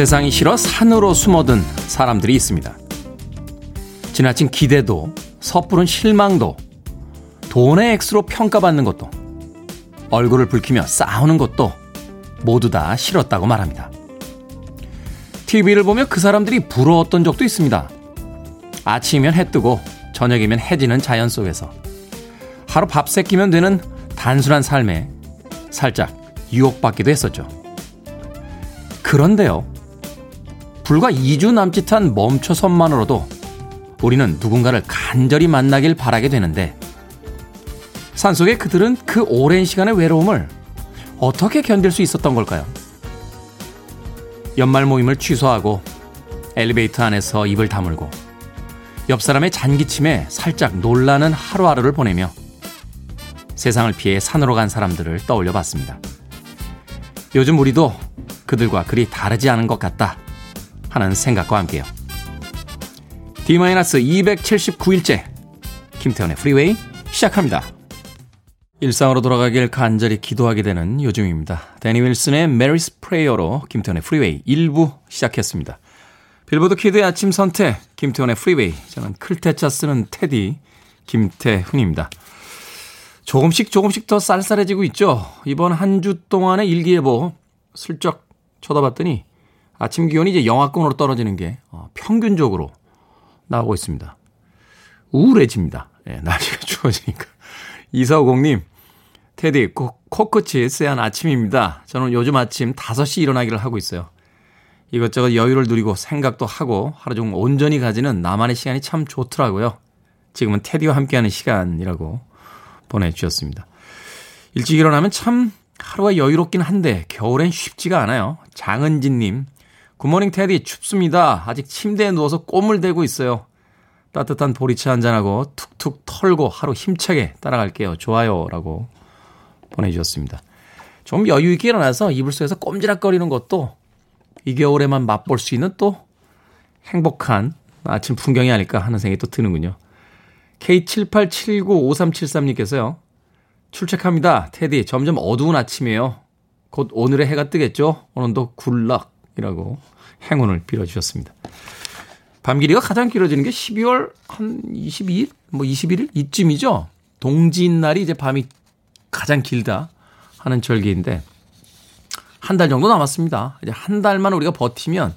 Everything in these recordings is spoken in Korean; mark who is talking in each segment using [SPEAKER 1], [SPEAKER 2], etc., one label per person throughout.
[SPEAKER 1] 세상이 싫어 산으로 숨어든 사람들이 있습니다. 지나친 기대도, 섣부른 실망도, 돈의 액수로 평가받는 것도, 얼굴을 붉히며 싸우는 것도 모두 다 싫었다고 말합니다. TV를 보며 그 사람들이 부러웠던 적도 있습니다. 아침이면 해 뜨고 저녁이면 해지는 자연 속에서 하루 밥 새끼면 되는 단순한 삶에 살짝 유혹받기도 했었죠. 그런데요. 불과 2주 남짓한 멈춰선만으로도 우리는 누군가를 간절히 만나길 바라게 되는데 산속의 그들은 그 오랜 시간의 외로움을 어떻게 견딜 수 있었던 걸까요? 연말 모임을 취소하고 엘리베이터 안에서 입을 다물고 옆 사람의 잔기침에 살짝 놀라는 하루하루를 보내며 세상을 피해 산으로 간 사람들을 떠올려 봤습니다. 요즘 우리도 그들과 그리 다르지 않은 것 같다 하는 생각과 함께요. D-279일째 김태훈의 프리웨이 시작합니다. 일상으로 돌아가길 간절히 기도하게 되는 요즘입니다. Danny Wilson의 Mary's Prayer로 김태훈의 프리웨이 1부 시작했습니다. 빌보드 kid의 아침 선택 김태훈의 프리웨이 저는 클테차 쓰는 테디 김태훈입니다. 조금씩 조금씩 더 쌀쌀해지고 있죠. 이번 한 주 동안의 일기예보 슬쩍 쳐다봤더니 아침 기온이 이제 영하권으로 떨어지는 게 어, 평균적으로 나오고 있습니다. 우울해집니다. 예, 날씨가 추워지니까. 이사오공님, 테디, 코, 코끝이 쎄한 아침입니다. 저는 요즘 아침 5시 일어나기를 하고 있어요. 이것저것 여유를 누리고 생각도 하고 하루 종일 온전히 가지는 나만의 시간이 참 좋더라고요. 지금은 테디와 함께하는 시간이라고 보내주셨습니다. 일찍 일어나면 참 하루가 여유롭긴 한데 겨울엔 쉽지가 않아요. 장은진님, 굿모닝 테디 춥습니다. 아직 침대에 누워서 꼼을 대고 있어요. 따뜻한 보리차 한잔하고 툭툭 털고 하루 힘차게 따라갈게요. 좋아요. 라고 보내주셨습니다. 좀 여유있게 일어나서 이불 속에서 꼼지락거리는 것도 이 겨울에만 맛볼 수 있는 또 행복한 아침 풍경이 아닐까 하는 생각이 또 드는군요. K78795373님께서요. 출첵합니다. 테디, 점점 어두운 아침이에요. 곧 오늘의 해가 뜨겠죠? 오늘도 굴락이라고 행운을 빌어주셨습니다. 밤 길이가 가장 길어지는 게 12월 한 22일? 뭐 21일? 이쯤이죠? 동지인 날이 이제 밤이 가장 길다 하는 절기인데, 한 달 정도 남았습니다. 이제 한 달만 우리가 버티면,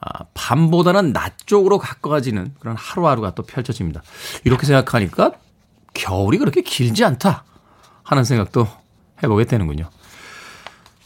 [SPEAKER 1] 아, 밤보다는 낮 쪽으로 가까워지는 그런 하루하루가 또 펼쳐집니다. 이렇게 생각하니까 겨울이 그렇게 길지 않다 하는 생각도 해보게 되는군요.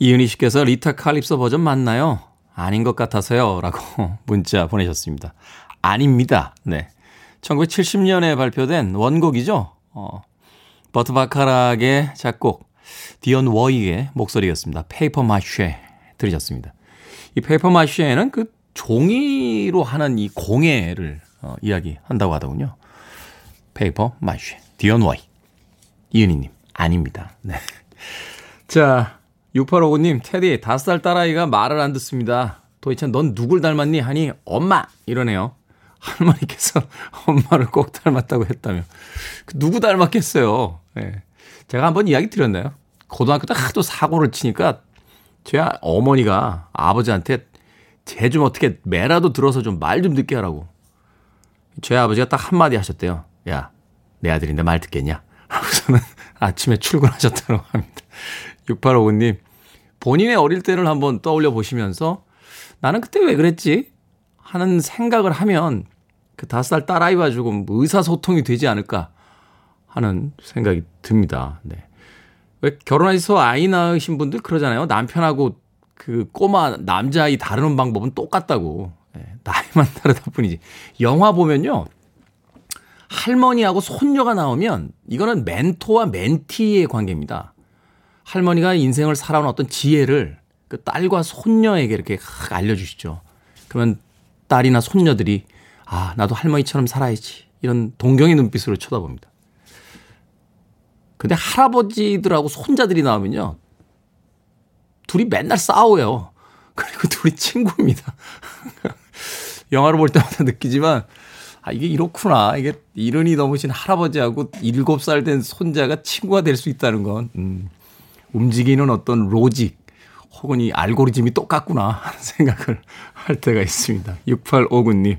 [SPEAKER 1] 이은희 씨께서 리타 칼립소 버전 맞나요? 아닌 것 같아서요. 라고 문자 보내셨습니다. 아닙니다. 네. 1970년에 발표된 원곡이죠. 어, 버트 바카락의 작곡, 디온 워윅의 목소리였습니다. Paper Mache 들으셨습니다. 이 Paper Mache는 그 종이로 하는 이 공예를 어, 이야기한다고 하더군요. Paper Mache, 디온 워윅. 이은희님, 아닙니다. 네. 자, 6859님, 테디, 다섯 살 딸아이가 말을 안 듣습니다. 도대체 넌 누굴 닮았니? 하니, 엄마! 이러네요. 할머니께서 엄마를 꼭 닮았다고 했다며. 그 누구 닮았겠어요? 네. 제가 한번 이야기 드렸나요? 고등학교 때 하도 사고를 치니까 제 어머니가 아버지한테 쟤좀 어떻게 매라도 들어서 좀말좀 듣게 하라고. 제 아버지가 딱 한마디 하셨대요. 야, 내 아들인데 말 듣겠냐? 하고서는 아침에 출근하셨다고 합니다. 6859님, 본인의 어릴 때를 한번 떠올려 보시면서 나는 그때 왜 그랬지? 하는 생각을 하면 그 다섯 살 딸아이와 조금 의사소통이 되지 않을까 하는 생각이 듭니다. 네. 왜 결혼해서 아이 낳으신 분들 그러잖아요. 남편하고 그 꼬마 남자아이 다루는 방법은 똑같다고. 네. 나이만 다르다 뿐이지. 영화 보면요. 할머니하고 손녀가 나오면 이거는 멘토와 멘티의 관계입니다. 할머니가 인생을 살아온 어떤 지혜를 그 딸과 손녀에게 이렇게 알려주시죠. 그러면 딸이나 손녀들이 아, 나도 할머니처럼 살아야지. 이런 동경의 눈빛으로 쳐다봅니다. 근데 할아버지들하고 손자들이 나오면요. 둘이 맨날 싸워요. 그리고 둘이 친구입니다. 영화를 볼 때마다 느끼지만 아, 이게 이렇구나. 이게 이른이 넘으신 할아버지하고 7살 된 손자가 친구가 될 수 있다는 건, 음, 움직이는 어떤 로직, 혹은 이 알고리즘이 똑같구나 하는 생각을 할 때가 있습니다. 6859님.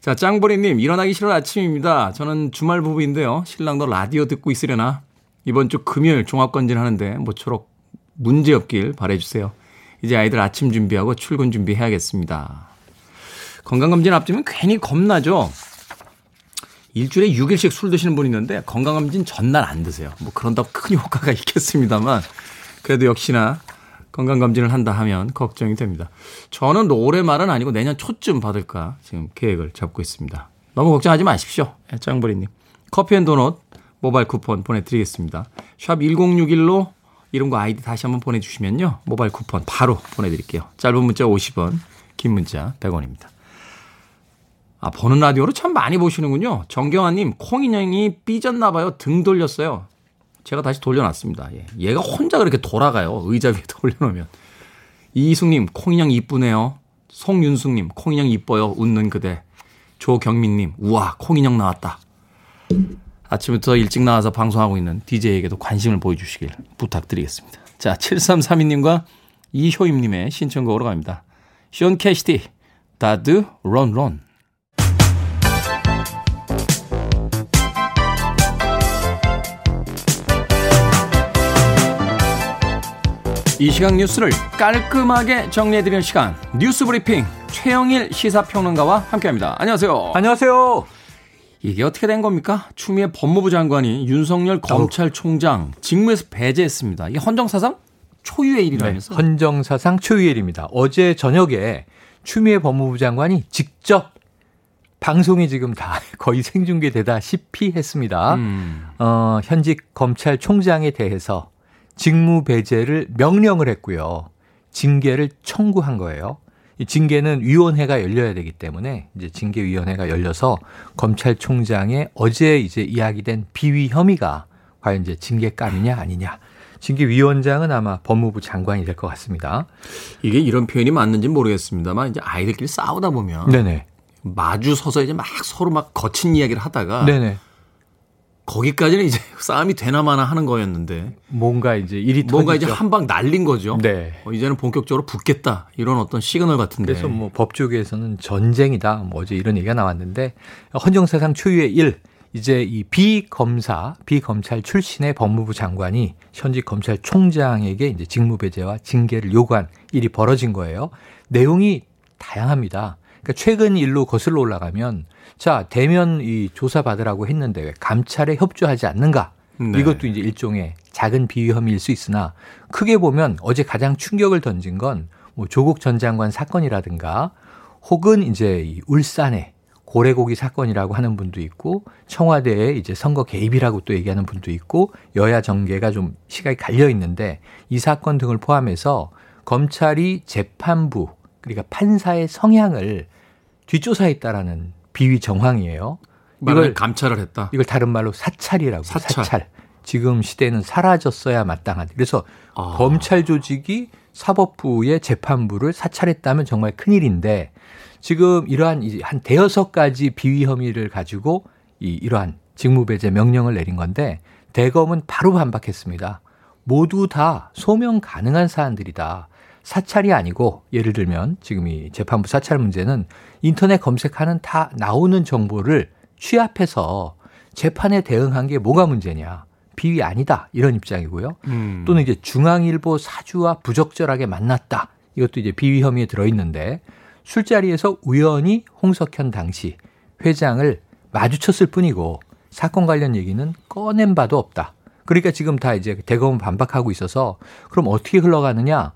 [SPEAKER 1] 자, 짱보리님, 일어나기 싫은 아침입니다. 저는 주말 부부인데요. 신랑도 라디오 듣고 있으려나? 이번 주 금요일 종합건진 하는데 모쪼록 문제 없길 바래주세요. 이제 아이들 아침 준비하고 출근 준비해야겠습니다. 건강검진 앞두면 괜히 겁나죠. 일주일에 6일씩 술 드시는 분이 있는데 건강검진 전날 안 드세요. 뭐 그런다고 큰 효과가 있겠습니다만 그래도 역시나 건강검진을 한다 하면 걱정이 됩니다. 저는 올해 말은 아니고 내년 초쯤 받을까 지금 계획을 잡고 있습니다. 너무 걱정하지 마십시오. 예, 짱버리님. 커피 and 도넛 모바일 쿠폰 보내드리겠습니다. 샵 1061로 이름과 아이디 다시 한번 보내주시면요. 모바일 쿠폰 바로 보내드릴게요. 짧은 문자 50원, 긴 문자 100원입니다. 아, 보는 라디오로 참 많이 보시는군요. 정경아님, 콩인형이 삐졌나봐요. 등 돌렸어요. 제가 다시 돌려놨습니다. 예. 얘가 혼자 그렇게 돌아가요. 의자 위에 돌려놓으면. 이희숙님, 콩인형 이쁘네요. 송윤숙님, 콩인형 이뻐요. 웃는 그대. 조경민님, 우와, 콩인형 나왔다. 아침부터 일찍 나와서 방송하고 있는 DJ에게도 관심을 보여주시길 부탁드리겠습니다. 자, 7332님과 이효임님의 신청곡으로 갑니다. Shaun Cassidy, Da Doo Ron Ron. 이 시각 뉴스를 깔끔하게 정리해드리는 시간 뉴스 브리핑 최영일 시사평론가와 함께합니다. 안녕하세요.
[SPEAKER 2] 안녕하세요.
[SPEAKER 1] 이게 어떻게 된 겁니까? 추미애 법무부 장관이 윤석열 검찰총장 직무에서 배제했습니다. 이게 헌정사상 초유의 일이라면서?
[SPEAKER 2] 네, 헌정사상 초유의 일입니다. 어제 저녁에 추미애 법무부 장관이 직접 방송이 지금 다 거의 생중계되다시피 했습니다. 음. 어, 현직 검찰총장에 대해서 직무 배제를 명령을 했고요. 징계를 청구한 거예요. 이 징계는 위원회가 열려야 되기 때문에 이제 징계위원회가 열려서 검찰총장의 어제 이제 이야기된 비위 혐의가 과연 이제 징계감이냐 아니냐. 징계위원장은 아마 법무부 장관이 될 것 같습니다.
[SPEAKER 1] 이게 이런 표현이 맞는지 모르겠습니다만 이제 아이들끼리 싸우다 보면 네네. 마주 서서 이제 막 서로 막 거친 이야기를 하다가 네네. 거기까지는 이제 싸움이 되나 마나 하는 거였는데
[SPEAKER 2] 뭔가 이제 일이
[SPEAKER 1] 뭔가 터지죠. 이제 한 방 날린 거죠. 네. 어, 이제는 본격적으로 붙겠다 이런 어떤 시그널 같은데.
[SPEAKER 2] 그래서 뭐 법조계에서는 전쟁이다. 뭐 어제 이런 얘기가 나왔는데 헌정사상 초유의 일 이제 이 비검사, 비검찰 출신의 법무부 장관이 현직 검찰총장에게 이제 직무배제와 징계를 요구한 일이 벌어진 거예요. 내용이 다양합니다. 그러니까 최근 일로 거슬러 올라가면 자, 대면 이 조사 받으라고 했는데 왜 감찰에 협조하지 않는가? 네. 이것도 이제 일종의 작은 비위 혐의일 수 있으나 크게 보면 어제 가장 충격을 던진 건 뭐 조국 전 장관 사건이라든가 혹은 이제 이 울산의 고래고기 사건이라고 하는 분도 있고 청와대에 이제 선거 개입이라고 또 얘기하는 분도 있고 여야 정계가 좀 시각이 갈려 있는데 이 사건 등을 포함해서 검찰이 재판부 그러니까 판사의 성향을 뒷조사했다라는 비위 정황이에요.
[SPEAKER 1] 이걸 감찰을 했다.
[SPEAKER 2] 이걸 다른 말로 사찰이라고 사찰. 사찰. 지금 시대는 사라졌어야 마땅하다. 그래서 아. 검찰 조직이 사법부의 재판부를 사찰했다면 정말 큰일인데 지금 이러한 한 대여섯 가지 비위 혐의를 가지고 이 이러한 직무배제 명령을 내린 건데 대검은 바로 반박했습니다. 모두 다 소명 가능한 사안들이다. 사찰이 아니고 예를 들면 지금 이 재판부 사찰 문제는 인터넷 검색하는 다 나오는 정보를 취합해서 재판에 대응한 게 뭐가 문제냐. 비위 아니다. 이런 입장이고요. 음. 또는 이제 중앙일보 사주와 부적절하게 만났다. 이것도 이제 비위 혐의에 들어있는데 술자리에서 우연히 홍석현 당시 회장을 마주쳤을 뿐이고 사건 관련 얘기는 꺼낸 바도 없다. 그러니까 지금 다 이제 대검은 반박하고 있어서 그럼 어떻게 흘러가느냐?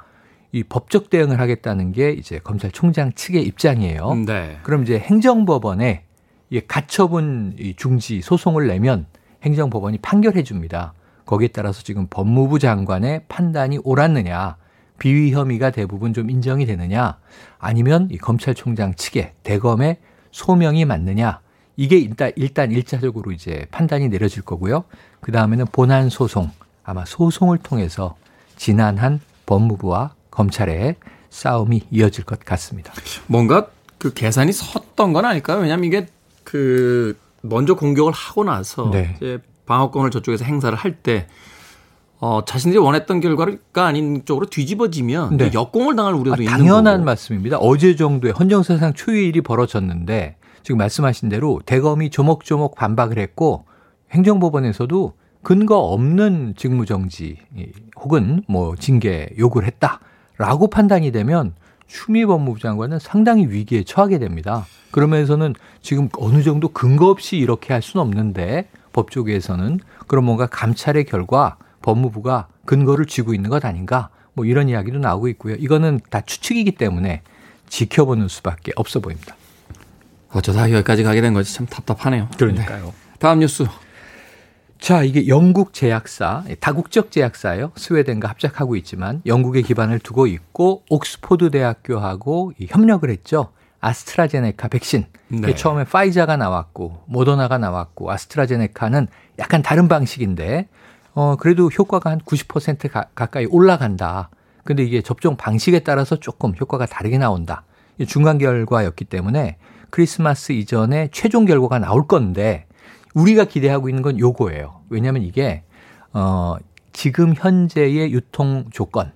[SPEAKER 2] 이 법적 대응을 하겠다는 게 이제 검찰총장 측의 입장이에요.
[SPEAKER 1] 네.
[SPEAKER 2] 그럼 이제 행정법원에 이 가처분 이 중지 소송을 내면 행정법원이 판결해 줍니다. 거기에 따라서 지금 법무부 장관의 판단이 옳았느냐, 비위 혐의가 대부분 좀 인정이 되느냐, 아니면 이 검찰총장 측의 대검의 소명이 맞느냐, 이게 일단 일단 일차적으로 이제 판단이 내려질 거고요. 그 다음에는 본안 소송, 아마 소송을 통해서 지난한 법무부와 검찰의 싸움이 이어질 것 같습니다.
[SPEAKER 1] 뭔가 그 계산이 섰던 건 아닐까요? 왜냐하면 이게 그 먼저 공격을 하고 나서
[SPEAKER 2] 네.
[SPEAKER 1] 이제 방어권을 저쪽에서 행사를 할때 어, 자신들이 원했던 결과가 아닌 쪽으로 뒤집어지면
[SPEAKER 2] 네.
[SPEAKER 1] 역공을 당할 우려도
[SPEAKER 2] 아,
[SPEAKER 1] 있는
[SPEAKER 2] 당연한
[SPEAKER 1] 거고.
[SPEAKER 2] 말씀입니다. 어제 정도에 헌정사상 초유의 일이 벌어졌는데 지금 말씀하신 대로 대검이 조목조목 반박을 했고 행정법원에서도 근거 없는 직무정지 혹은 뭐 징계 요구를 했다 라고 판단이 되면 추미 법무부 장관은 상당히 위기에 처하게 됩니다. 그러면서는 지금 어느 정도 근거 없이 이렇게 할 수는 없는데 법조계에서는 그럼 뭔가 감찰의 결과 법무부가 근거를 쥐고 있는 것 아닌가 뭐 이런 이야기도 나오고 있고요. 이거는 다 추측이기 때문에 지켜보는 수밖에 없어 보입니다.
[SPEAKER 1] 어쩌다 여기까지 가게 된 거지 참 답답하네요. 네. 다음 뉴스.
[SPEAKER 2] 자, 이게 영국 제약사, 다국적 제약사예요. 스웨덴과 합작하고 있지만 영국에 기반을 두고 있고 옥스포드 대학교하고 협력을 했죠. 아스트라제네카 백신.
[SPEAKER 1] 네.
[SPEAKER 2] 처음에 파이자가 나왔고 모더나가 나왔고 아스트라제네카는 약간 다른 방식인데 어 그래도 효과가 한 90% 가, 가까이 올라간다. 근데 이게 접종 방식에 따라서 조금 효과가 다르게 나온다. 이 중간 결과였기 때문에 크리스마스 이전에 최종 결과가 나올 건데 우리가 기대하고 있는 건 요거예요. 왜냐하면 이게 어 지금 현재의 유통 조건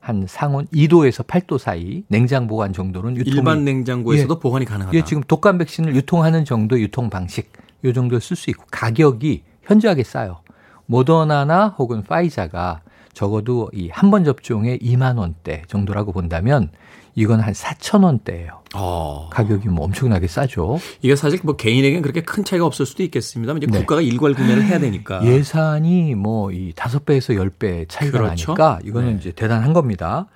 [SPEAKER 2] 한 상온 2도에서 8도 사이 냉장 보관 정도는 유통이
[SPEAKER 1] 일반 냉장고에서도
[SPEAKER 2] 예.
[SPEAKER 1] 보관이 가능하다.
[SPEAKER 2] 이게 지금 독감 백신을 유통하는 정도의 유통 방식 요 정도 쓸 수 있고 가격이 현저하게 싸요. 모더나나 혹은 파이자가 적어도 이 한 번 접종에 2만 원대 정도라고 본다면 이건 한 4천 원대예요.
[SPEAKER 1] 어.
[SPEAKER 2] 가격이 뭐 엄청나게 싸죠.
[SPEAKER 1] 이게 사실 뭐 개인에게는 그렇게 큰 차이가 없을 수도 있겠습니다만 이제
[SPEAKER 2] 네.
[SPEAKER 1] 국가가 일괄 구매를 해야 되니까.
[SPEAKER 2] 예산이 뭐 이 다섯 배에서 열 배 차이가
[SPEAKER 1] 그렇죠.
[SPEAKER 2] 나니까 이거는
[SPEAKER 1] 네.
[SPEAKER 2] 이제 대단한 겁니다.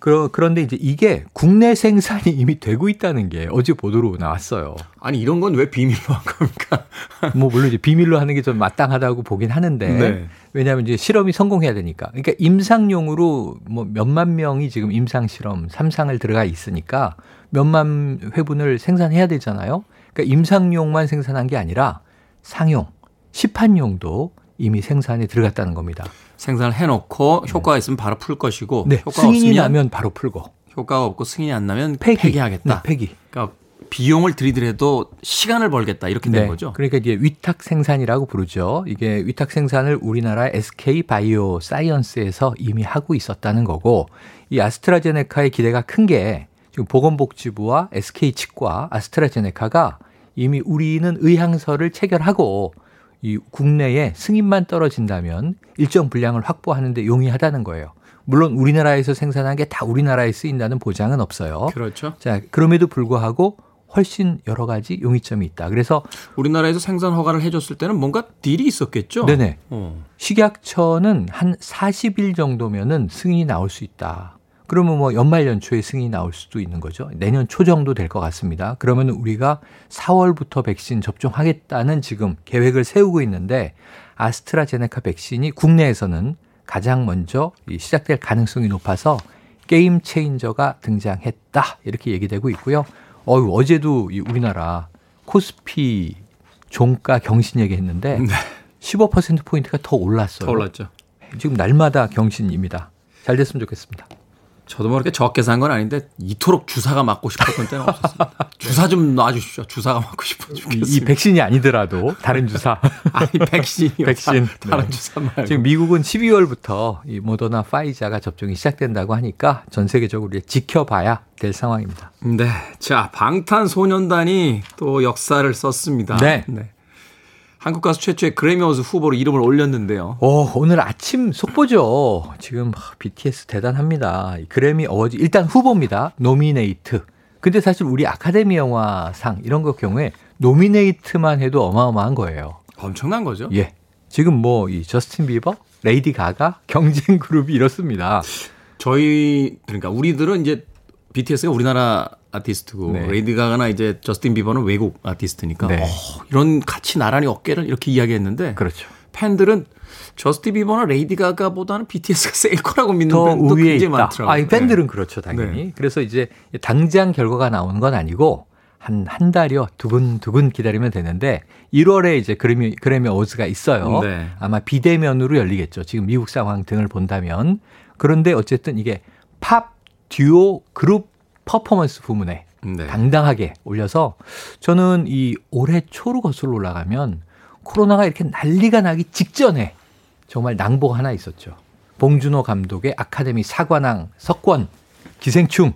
[SPEAKER 2] 그러, 그런데 이제 이게 국내 생산이 이미 되고 있다는 게 어제 보도로 나왔어요.
[SPEAKER 1] 아니 이런 건 왜 비밀로 한 겁니까?
[SPEAKER 2] 뭐 물론 이제 비밀로 하는 게 좀 마땅하다고 보긴 하는데
[SPEAKER 1] 네.
[SPEAKER 2] 왜냐하면 이제 실험이 성공해야 되니까. 그러니까 임상용으로 뭐 몇만 명이 지금 임상 실험 3상을 들어가 있으니까 몇만 회분을 생산해야 되잖아요. 그러니까 임상용만 생산한 게 아니라 상용, 시판용도 이미 생산에 들어갔다는 겁니다.
[SPEAKER 1] 생산을 해놓고 효과가 있으면 바로 풀 것이고
[SPEAKER 2] 네,
[SPEAKER 1] 효과가
[SPEAKER 2] 승인이
[SPEAKER 1] 없으면
[SPEAKER 2] 나면 바로 풀고
[SPEAKER 1] 효과가 없고 승인이 안 나면
[SPEAKER 2] 폐기.
[SPEAKER 1] 폐기 하겠다.
[SPEAKER 2] 네, 폐기.
[SPEAKER 1] 그러니까 비용을 들이더라도 시간을 벌겠다 이렇게 된 거죠.
[SPEAKER 2] 그러니까 이제 위탁 생산이라고 부르죠. 이게 위탁 생산을 우리나라 SK 바이오 사이언스에서 이미 하고 있었다는 거고 이 아스트라제네카의 기대가 큰 게 지금 보건복지부와 SK 측과 아스트라제네카가 이미 우리는 의향서를 체결하고 이 국내에 승인만 떨어진다면 일정 분량을 확보하는 데 용이하다는 거예요. 물론 우리나라에서 생산한 게 다 우리나라에 쓰인다는 보장은 없어요.
[SPEAKER 1] 그렇죠.
[SPEAKER 2] 자, 그럼에도 불구하고 훨씬 여러 가지 용이점이 있다. 그래서
[SPEAKER 1] 우리나라에서 생산 허가를 해줬을 때는 뭔가 딜이 있었겠죠.
[SPEAKER 2] 네네.
[SPEAKER 1] 어.
[SPEAKER 2] 식약처는 한 40일 정도면은 승인이 나올 수 있다. 그러면 뭐 연말 연초에 승인이 나올 수도 있는 거죠. 내년 초 정도 될 것 같습니다. 그러면 우리가 4월부터 백신 접종하겠다는 지금 계획을 세우고 있는데 아스트라제네카 백신이 국내에서는 가장 먼저 이 시작될 가능성이 높아서 game changer가 등장했다. 이렇게 얘기되고 있고요. 어유 어제도 이 우리나라 코스피 종가 경신 얘기했는데
[SPEAKER 1] 네.
[SPEAKER 2] 15% 포인트가 더 올랐어요.
[SPEAKER 1] 더 올랐죠.
[SPEAKER 2] 지금 날마다 경신입니다. 잘 됐으면 좋겠습니다.
[SPEAKER 1] 저도 뭐 이렇게 적게 산 건 아닌데 이토록 주사가 맞고 싶었던 때는 없었습니다. 주사 좀 놔주십시오. 주사가 맞고 싶어
[SPEAKER 2] 이,
[SPEAKER 1] 죽겠습니다.
[SPEAKER 2] 이 백신이 아니더라도 다른 주사.
[SPEAKER 1] 아니 백신이요.
[SPEAKER 2] 백신.
[SPEAKER 1] 다 른
[SPEAKER 2] 네.
[SPEAKER 1] 주사 말고.
[SPEAKER 2] 지금 미국은 12월부터 이 모더나 화이자가 접종이 시작된다고 하니까 전 세계적으로 지켜봐야 될 상황입니다.
[SPEAKER 1] 네. 자, 방탄소년단이 또 역사를 썼습니다.
[SPEAKER 2] 네.
[SPEAKER 1] 한국 가수 최초의 그래미 어워즈 후보로 이름을 올렸는데요.
[SPEAKER 2] 오, 오늘 아침 속보죠. 지금 하, BTS 대단합니다. 이 그래미 어워즈 일단 후보입니다. nominate. 근데 사실 우리 아카데미 영화상 이런 것 경우에 nominate만 해도 어마어마한 거예요.
[SPEAKER 1] 엄청난 거죠.
[SPEAKER 2] 예. 지금 뭐 이 저스틴 비버, 레이디 가가 경쟁 그룹이 이렇습니다.
[SPEAKER 1] 저희 그러니까 우리들은 이제 BTS가 우리나라 아티스트고
[SPEAKER 2] 네.
[SPEAKER 1] 레이디 가가나 이제 저스틴 비버는 외국 아티스트니까
[SPEAKER 2] 네.
[SPEAKER 1] 어, 이런 같이 나란히 어깨를 이렇게 이야기했는데
[SPEAKER 2] 그렇죠.
[SPEAKER 1] 팬들은 저스틴 비버나 레이디 가가보다는 BTS가 세일 거라고 믿는
[SPEAKER 2] 더
[SPEAKER 1] 팬도 굉장히
[SPEAKER 2] 있다.
[SPEAKER 1] 많더라고요.
[SPEAKER 2] 아, 이 팬들은 그렇죠, 당연히.
[SPEAKER 1] 네.
[SPEAKER 2] 그래서 이제 당장 결과가 나오는 건 아니고 한 한 달여 두근두근 기다리면 되는데 1월에 이제 그래미 그래미 어워즈가 있어요.
[SPEAKER 1] 네.
[SPEAKER 2] 아마 비대면으로 열리겠죠. 지금 미국 상황 등을 본다면. 그런데 어쨌든 이게 팝 듀오 그룹 퍼포먼스 부문에
[SPEAKER 1] 네.
[SPEAKER 2] 당당하게 올려서 저는 이 올해 초로 거슬러 올라가면 코로나가 이렇게 난리가 나기 직전에 정말 낭보가 하나 있었죠. 봉준호 감독의 아카데미 사관왕 석권 기생충.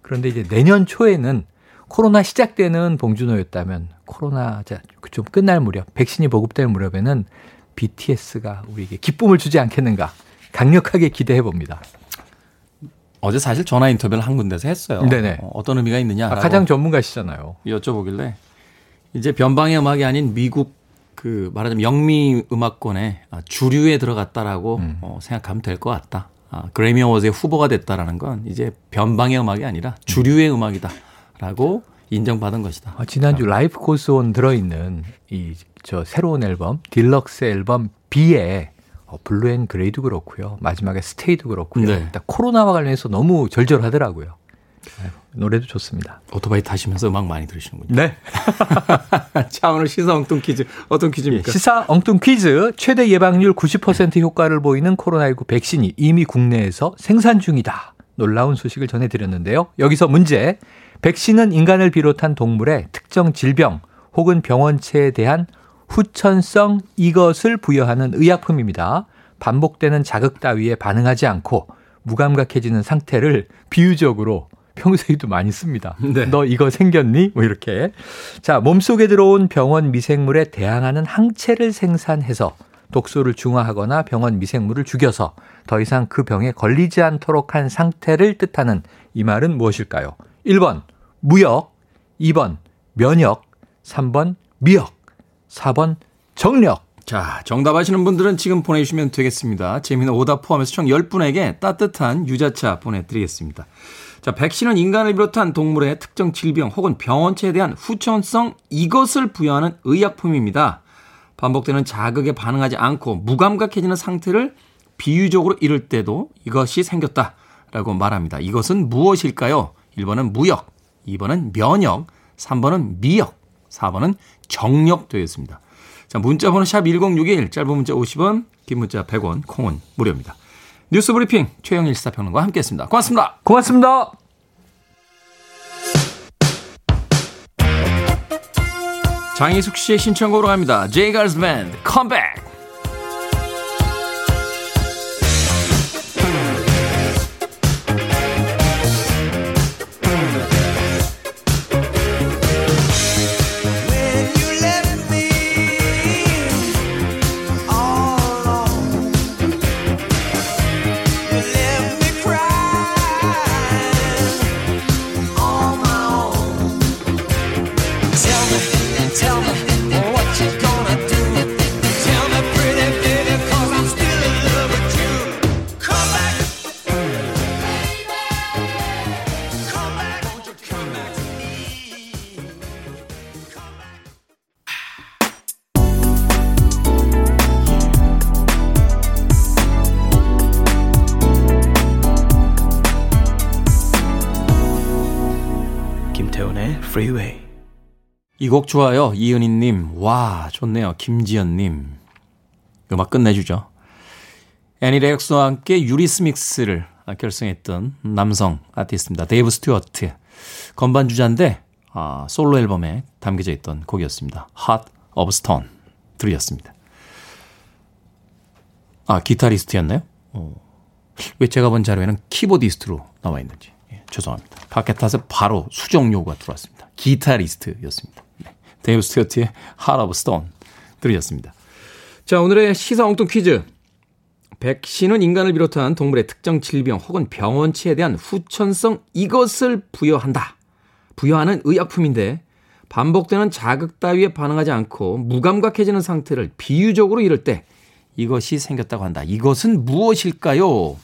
[SPEAKER 2] 그런데 이제 내년 초에는 코로나 시작되는 봉준호였다면 코로나 좀 끝날 무렵, 백신이 보급될 무렵에는 BTS가 우리에게 기쁨을 주지 않겠는가 강력하게 기대해 봅니다.
[SPEAKER 1] 어제 사실 전화 인터뷰를 한 군데서 했어요.
[SPEAKER 2] 네네.
[SPEAKER 1] 어, 떤 의미가 있느냐
[SPEAKER 2] 아, 가장 전문가시잖아요.
[SPEAKER 1] 여쭤보길래 이제 변방의 음악이 아닌 미국 그 말하자면 영미 음악권의 아, 주류에 들어갔다라고
[SPEAKER 2] 음.
[SPEAKER 1] 어, 생각하면 될 것 같다. 아, 그래미 어워즈의 후보가 됐다라는 건 이제 변방의 음악이 아니라 주류의 음 악이다라고 인정받은 것이다.
[SPEAKER 2] 아, 지난주 Life Goes On 들어있는 이 저 새로운 앨범 딜럭스 앨범 BE에 어, Blue and Grey도 그렇고요. 마지막에 Stay도 그렇고요.
[SPEAKER 1] 네.
[SPEAKER 2] 일단 코로나와 관련해서 너무 절절하더라고요. 아유, 노래도 좋습니다.
[SPEAKER 1] 오토바이 타시면서 음악 많이 들으시는군요.
[SPEAKER 2] 네.
[SPEAKER 1] 자, 오늘 시사 엉뚱 퀴즈 어떤 퀴즈입니까?
[SPEAKER 2] 시사 엉뚱 퀴즈 최대 예방률 90% 효과를 보이는 코로나19 백신이 이미 국내에서 생산 중이다. 놀라운 소식을 전해드렸는데요. 여기서 문제. 백신은 인간을 비롯한 동물의 특정 질병 혹은 병원체에 대한 후천성 이것을 부여하는 의약품입니다. 반복되는 자극 따위에 반응하지 않고 무감각해지는 상태를 비유적으로 평소에도 많이 씁니다.
[SPEAKER 1] 네.
[SPEAKER 2] 너 이거 생겼니? 뭐 이렇게. 자, 몸속에 들어온 병원 미생물에 대항하는 항체를 생산해서 독소를 중화하거나 병원 미생물을 죽여서 더 이상 그 병에 걸리지 않도록 한 상태를 뜻하는 이 말은 무엇일까요? 1번 무역, 2번 면역, 3번 미역, 4번 정력.
[SPEAKER 1] 자, 정답 아시는 분들은 지금 보내주시면 되겠습니다. 재미있는 오답 포함해서 총 10분에게 따뜻한 유자차 보내드리겠습니다. 자, 백신은 인간을 비롯한 동물의 특정 질병 혹은 병원체에 대한 후천성 이것을 부여하는 의약품입니다. 반복되는 자극에 반응하지 않고 무감각해지는 상태를 비유적으로 이를 때도 이것이 생겼다라고 말합니다. 이것은 무엇일까요? 1번은 무역, 2번은 면역, 3번은 미역, 4번은 정력 되겠습니다. 자, 문자 번호 샵 1061, 짧은 문자 50원, 긴 문자 100원, 콩은 무료입니다. 뉴스 브리핑 최영일 시사평론가와 함께했습니다. 고맙습니다.
[SPEAKER 2] 고맙습니다.
[SPEAKER 1] 장희숙 씨의 신청곡으로 갑니다. 제이 가일스 밴드
[SPEAKER 3] Come Back.
[SPEAKER 1] 이 곡 좋아요. 이은희님. 와, 좋네요. 김지연님. 음악 끝내주죠. 애니 레녹스와 함께 유리스믹스를 결성했던 남성 아티스트입니다. 데이브 스튜어트. 건반 주자인데, 아, 솔로 앨범에 담겨져 있던 곡이었습니다. Heart of Stone. 들으셨습니다. 아, 기타리스트였나요? 어. 왜 제가 본 자료에는 키보디스트로 나와 있는지. 예, 죄송합니다. 파켓탓에 바로 수정 요구가 들어왔습니다. 기타리스트였습니다. 네. 데이브 스튜어트의 Heart of Stone 들으셨습니다. 자, 오늘의 시사 엉뚱 퀴즈. 백신은 인간을 비롯한 동물의 특정 질병 혹은 병원체에 대한 후천성 이것을 부여한다. 부여하는 의약품인데 반복되는 자극 따위에 반응하지 않고 무감각해지는 상태를 비유적으로 이를 때 이것이 생겼다고 한다. 이것은 무엇일까요?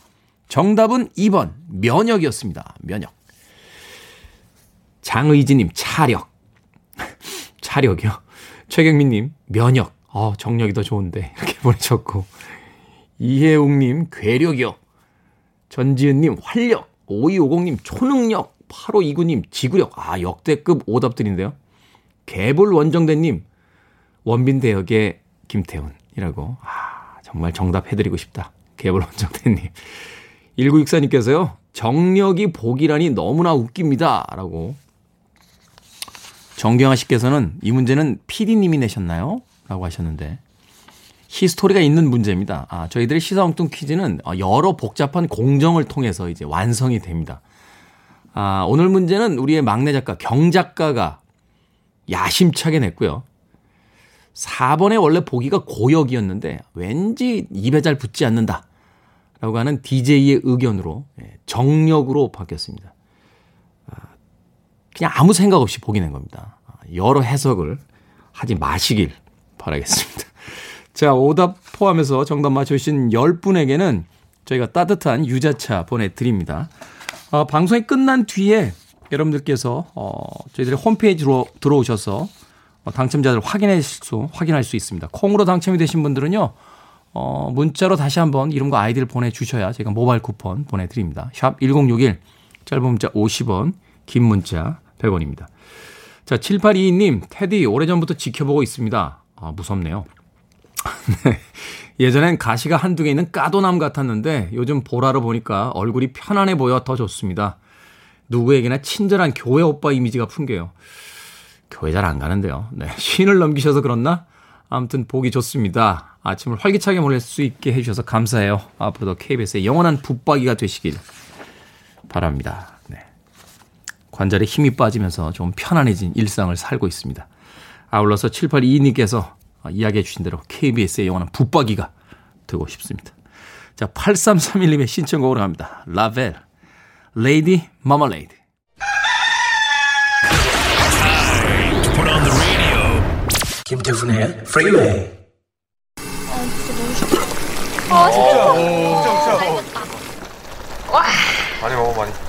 [SPEAKER 1] 정답은 2번 면역이었습니다. 면역. 장의지님 차력. 차력이요. 최경민님 면역. 어, 정력이 더 좋은데 이렇게 보내셨고 이혜웅님 괴력이요. 전지은님 활력. 5250님 초능력. 8529님 지구력. 아 역대급 오답들인데요. 개불 원정대님 원빈 대역의 김태훈이라고. 아 정말 정답해드리고 싶다. 개불 원정대님. 1964님께서요. 정력이 복이라니 너무나 웃깁니다. 라고. 정경아 씨께서는 이 문제는 PD님이 내셨나요? 라고 하셨는데. 히스토리가 있는 문제입니다. 아, 저희들의 시사엉뚱 퀴즈는 여러 복잡한 공정을 통해서 이제 완성이 됩니다. 아, 오늘 문제는 우리의 막내 작가, 경 작가가 야심차게 냈고요. 4번에 원래 보기가 고역이었는데 왠지 입에 잘 붙지 않는다. 라고 하는 DJ의 의견으로 예, 정력으로 바뀌었습니다. 아, 그냥 아무 생각 없이 보기 낸 겁니다. 아, 여러 해석을 하지 마시길 바라겠습니다. 자, 오답 포함해서 정답 맞춰주신 10분에게는 저희가 따뜻한 유자차 보내드립니다. 어, 방송이 끝난 뒤에 여러분들께서 어, 저희들의 홈페이지로 들어오셔서 어, 당첨자들 확인할 수, 확인할 수 있습니다. 콩으로 당첨이 되신 분들은요, 어, 문자로 다시 한번 이름과 아이디를 보내주셔야 제가 모바일 쿠폰 보내드립니다. 샵 1061, 짧은 문자 50원, 긴 문자 100원입니다. 자, 7822님, 테디 오래전부터 지켜보고 있습니다. 아, 무섭네요. 네. 예전엔 가시가 한두 개 있는 까도남 같았는데 요즘 보라로 보니까 얼굴이 편안해 보여 더 좋습니다. 누구에게나 친절한 교회 오빠 이미지가 풍겨요. 교회 잘 안 가는데요. 네. 쉰을 넘기셔서 그렇나? 아무튼 보기 좋습니다. 아침을 활기차게 보낼 수 있게 해주셔서 감사해요. 앞으로도 KBS의 영원한 붙박이가 되시길 바랍니다. 네. 관절에 힘이 빠지면서 좀 편안해진 일상을 살고 있습니다. 아울러서 7822님께서 이야기해 주신 대로 KBS의 영원한 붙박이가 되고 싶습니다. 자, 8331님의 신청곡으로 갑니다. 라벨, 레이디 마멀레이드.
[SPEAKER 4] 김태훈의 프리웨이
[SPEAKER 5] 많이 먹어 많이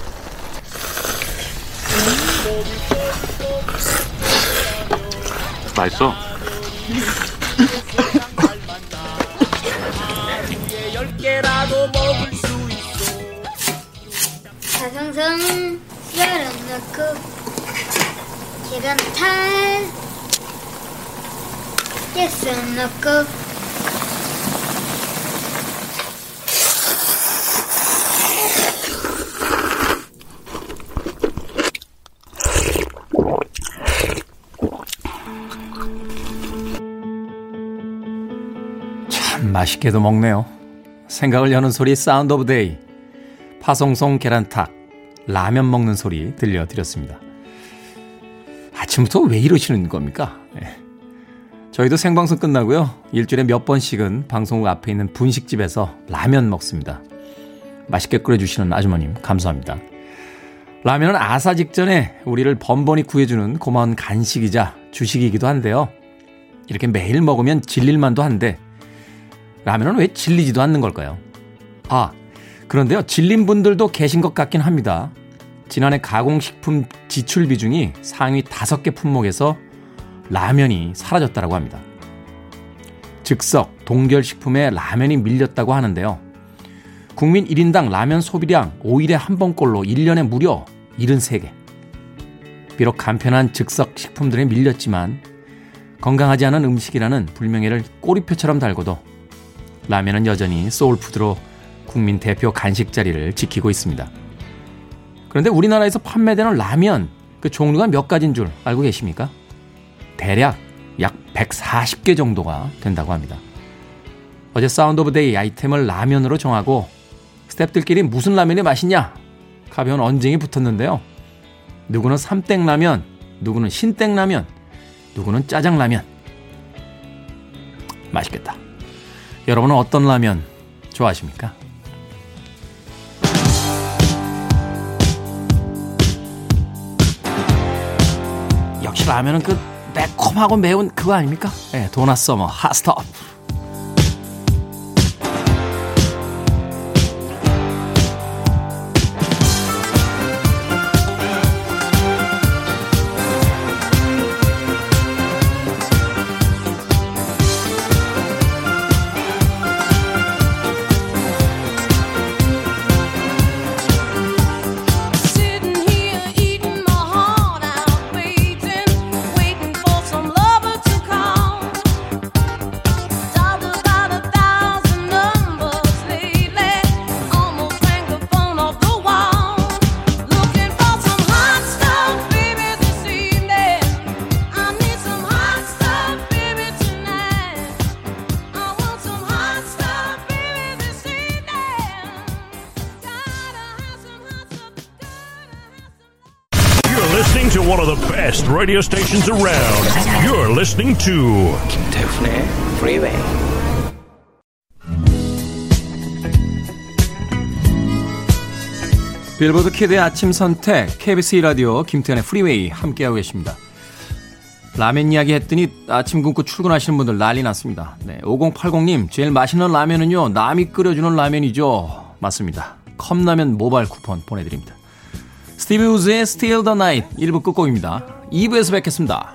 [SPEAKER 5] 맛있어.
[SPEAKER 6] 자성성 썰어 넣고 계란 탈 깨서 넣고
[SPEAKER 1] 맛있게도 먹네요. 생각을 여는 소리 사운드 오브 데이. 파송송 계란탁, 라면 먹는 소리 들려드렸습니다. 아침부터 왜 이러시는 겁니까? 예. 저희도 생방송 끝나고요. 일주일에 몇 번씩은 방송국 앞에 있는 분식집에서 라면 먹습니다. 맛있게 끓여주시는 아주머님, 감사합니다. 라면은 아사 직전에 우리를 번번이 구해주는 고마운 간식이자 주식이기도 한데요. 이렇게 매일 먹으면 질릴만도 한데, 라면은 왜 질리지도 않는 걸까요? 아, 그런데요, 질린 분들도 계신 것 같긴 합니다. 지난해 가공식품 지출 비중이 상위 5개 품목에서 라면이 사라졌다고 합니다. 즉석, 동결식품에 라면이 밀렸다고 하는데요. 국민 1인당 라면 소비량 5일에 한 번꼴로 1년에 무려 73개. 비록 간편한 즉석 식품들에 밀렸지만 건강하지 않은 음식이라는 불명예를 꼬리표처럼 달고도 라면은 여전히 소울푸드로 국민 대표 간식 자리를 지키고 있습니다. 그런데 우리나라에서 판매되는 라면 그 종류가 몇 가지인 줄 알고 계십니까? 대략 약 140개 정도가 된다고 합니다. 어제 Sound of Day 아이템을 라면으로 정하고 스탭들끼리 무슨 라면이 맛있냐? 가벼운 언쟁이 붙었는데요. 누구는 삼땡라면, 누구는 신땡라면, 누구는 짜장라면. 맛있겠다. 여러분은 어떤 라면 좋아하십니까? 역시 라면은 그 매콤하고 매운 그거 아닙니까? 예, 도나 서머 핫스톱.
[SPEAKER 7] Radio stations around. You're listening to
[SPEAKER 4] 김태훈의 Freeway.
[SPEAKER 1] 빌보드 kid의 아침 선택 KBS 2라디오 김태훈의 Freeway 함께하고 계십니다. 라면 이야기 했더니 아침 굶고 출근하시는 분들 난리 났습니다. 네, 5080님 제일 맛있는 라면은요 남이 끓여주는 라면이죠. 맞습니다. 컵라면 모바일 쿠폰 보내드립니다. 스티브 우즈의 Still the Night 1부 끝곡입니다. 2부에서 뵙겠습니다.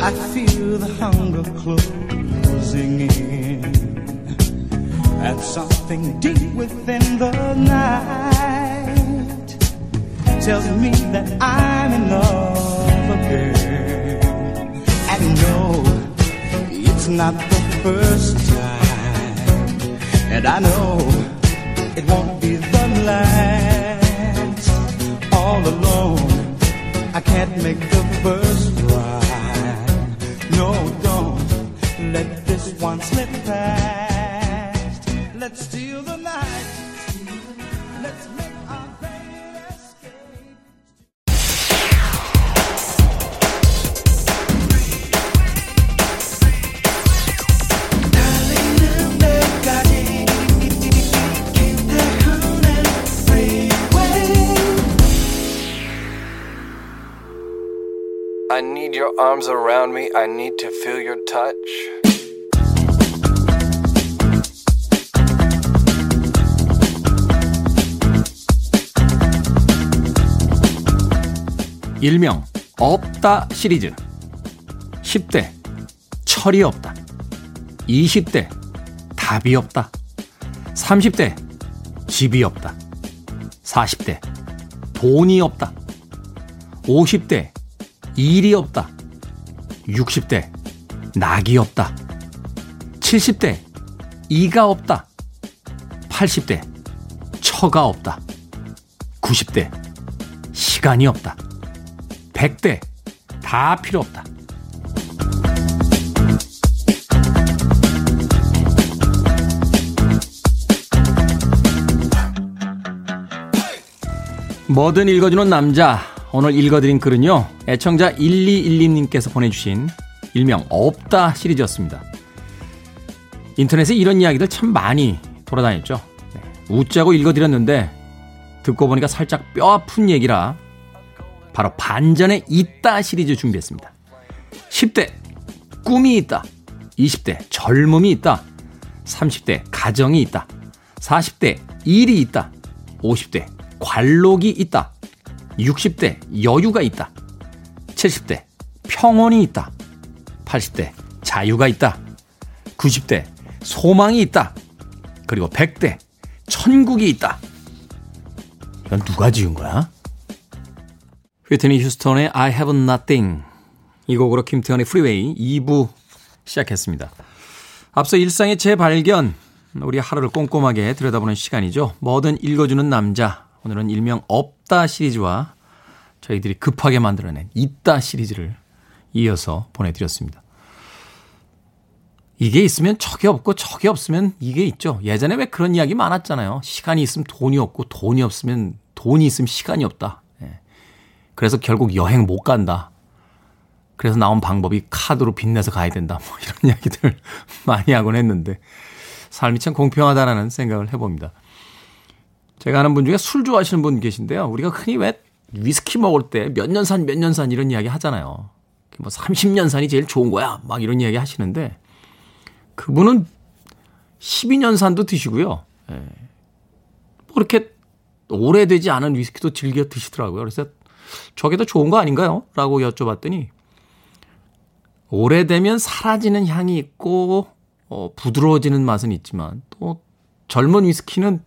[SPEAKER 3] I feel the hunger closing in. And something deep within the night tells me that I'm in love again. And no, it's not the first time. And I know it won't be the last. All alone, I can't make the first ride. No, don't let this one slip past.
[SPEAKER 8] Arms around me. I need to feel your touch.
[SPEAKER 1] 일명 없다 시리즈. 10대 철이 없다. 20대 답이 없다. 30대 집이 없다. 40대 돈이 없다. 50대 일이 없다 60대 낙이 없다 70대 이가 없다 80대 처가 없다 90대 시간이 없다 100대 다 필요 없다. 뭐든 읽어주는 남자. 오늘 읽어드린 글은요. 애청자 1212님께서 보내주신 일명 없다 시리즈였습니다. 인터넷에 이런 이야기들 참 많이 돌아다녔죠. 네. 웃자고 읽어드렸는데 듣고 보니까 살짝 뼈 아픈 얘기라 바로 반전에 있다 시리즈 준비했습니다. 10대 꿈이 있다. 20대 젊음이 있다. 30대 가정이 있다. 40대 일이 있다. 50대 관록이 있다. 60대 여유가 있다. 70대 평온이 있다. 80대 자유가 있다. 90대 소망이 있다. 그리고 100대 천국이 있다. 이건 누가 지은 거야? 휘트니 휴스턴의 I have nothing. 이 곡으로 김태훈의 Freeway 2부 시작했습니다. 앞서 일상의 재발견, 우리 하루를 꼼꼼하게 들여다보는 시간이죠. 뭐든 읽어주는 남자. 오늘은 일명 없다 시리즈와 저희들이 급하게 만들어낸 있다 시리즈를 이어서 보내드렸습니다. 이게 있으면 저게 없고 저게 없으면 이게 있죠. 예전에 왜 그런 이야기 많았잖아요. 시간이 있으면 돈이 없고 돈이 없으면 돈이 있으면 시간이 없다. 예. 그래서 결국 여행 못 간다. 그래서 나온 방법이 카드로 빚내서 가야 된다. 뭐 이런 이야기들 많이 하곤 했는데 삶이 참 공평하다라는 생각을 해봅니다. 제가 아는 분 중에 술 좋아하시는 분 계신데요. 우리가 흔히 왜 위스키 먹을 때 몇 년 산 몇 년 산 이런 이야기 하잖아요. 뭐 30년 산이 제일 좋은 거야. 막 이런 이야기 하시는데 그분은 12년 산도 드시고요. 예. 뭐 그렇게 오래되지 않은 위스키도 즐겨 드시더라고요. 그래서 저게 더 좋은 거 아닌가요? 라고 여쭤봤더니 오래되면 사라지는 향이 있고 어, 부드러워지는 맛은 있지만 또 젊은 위스키는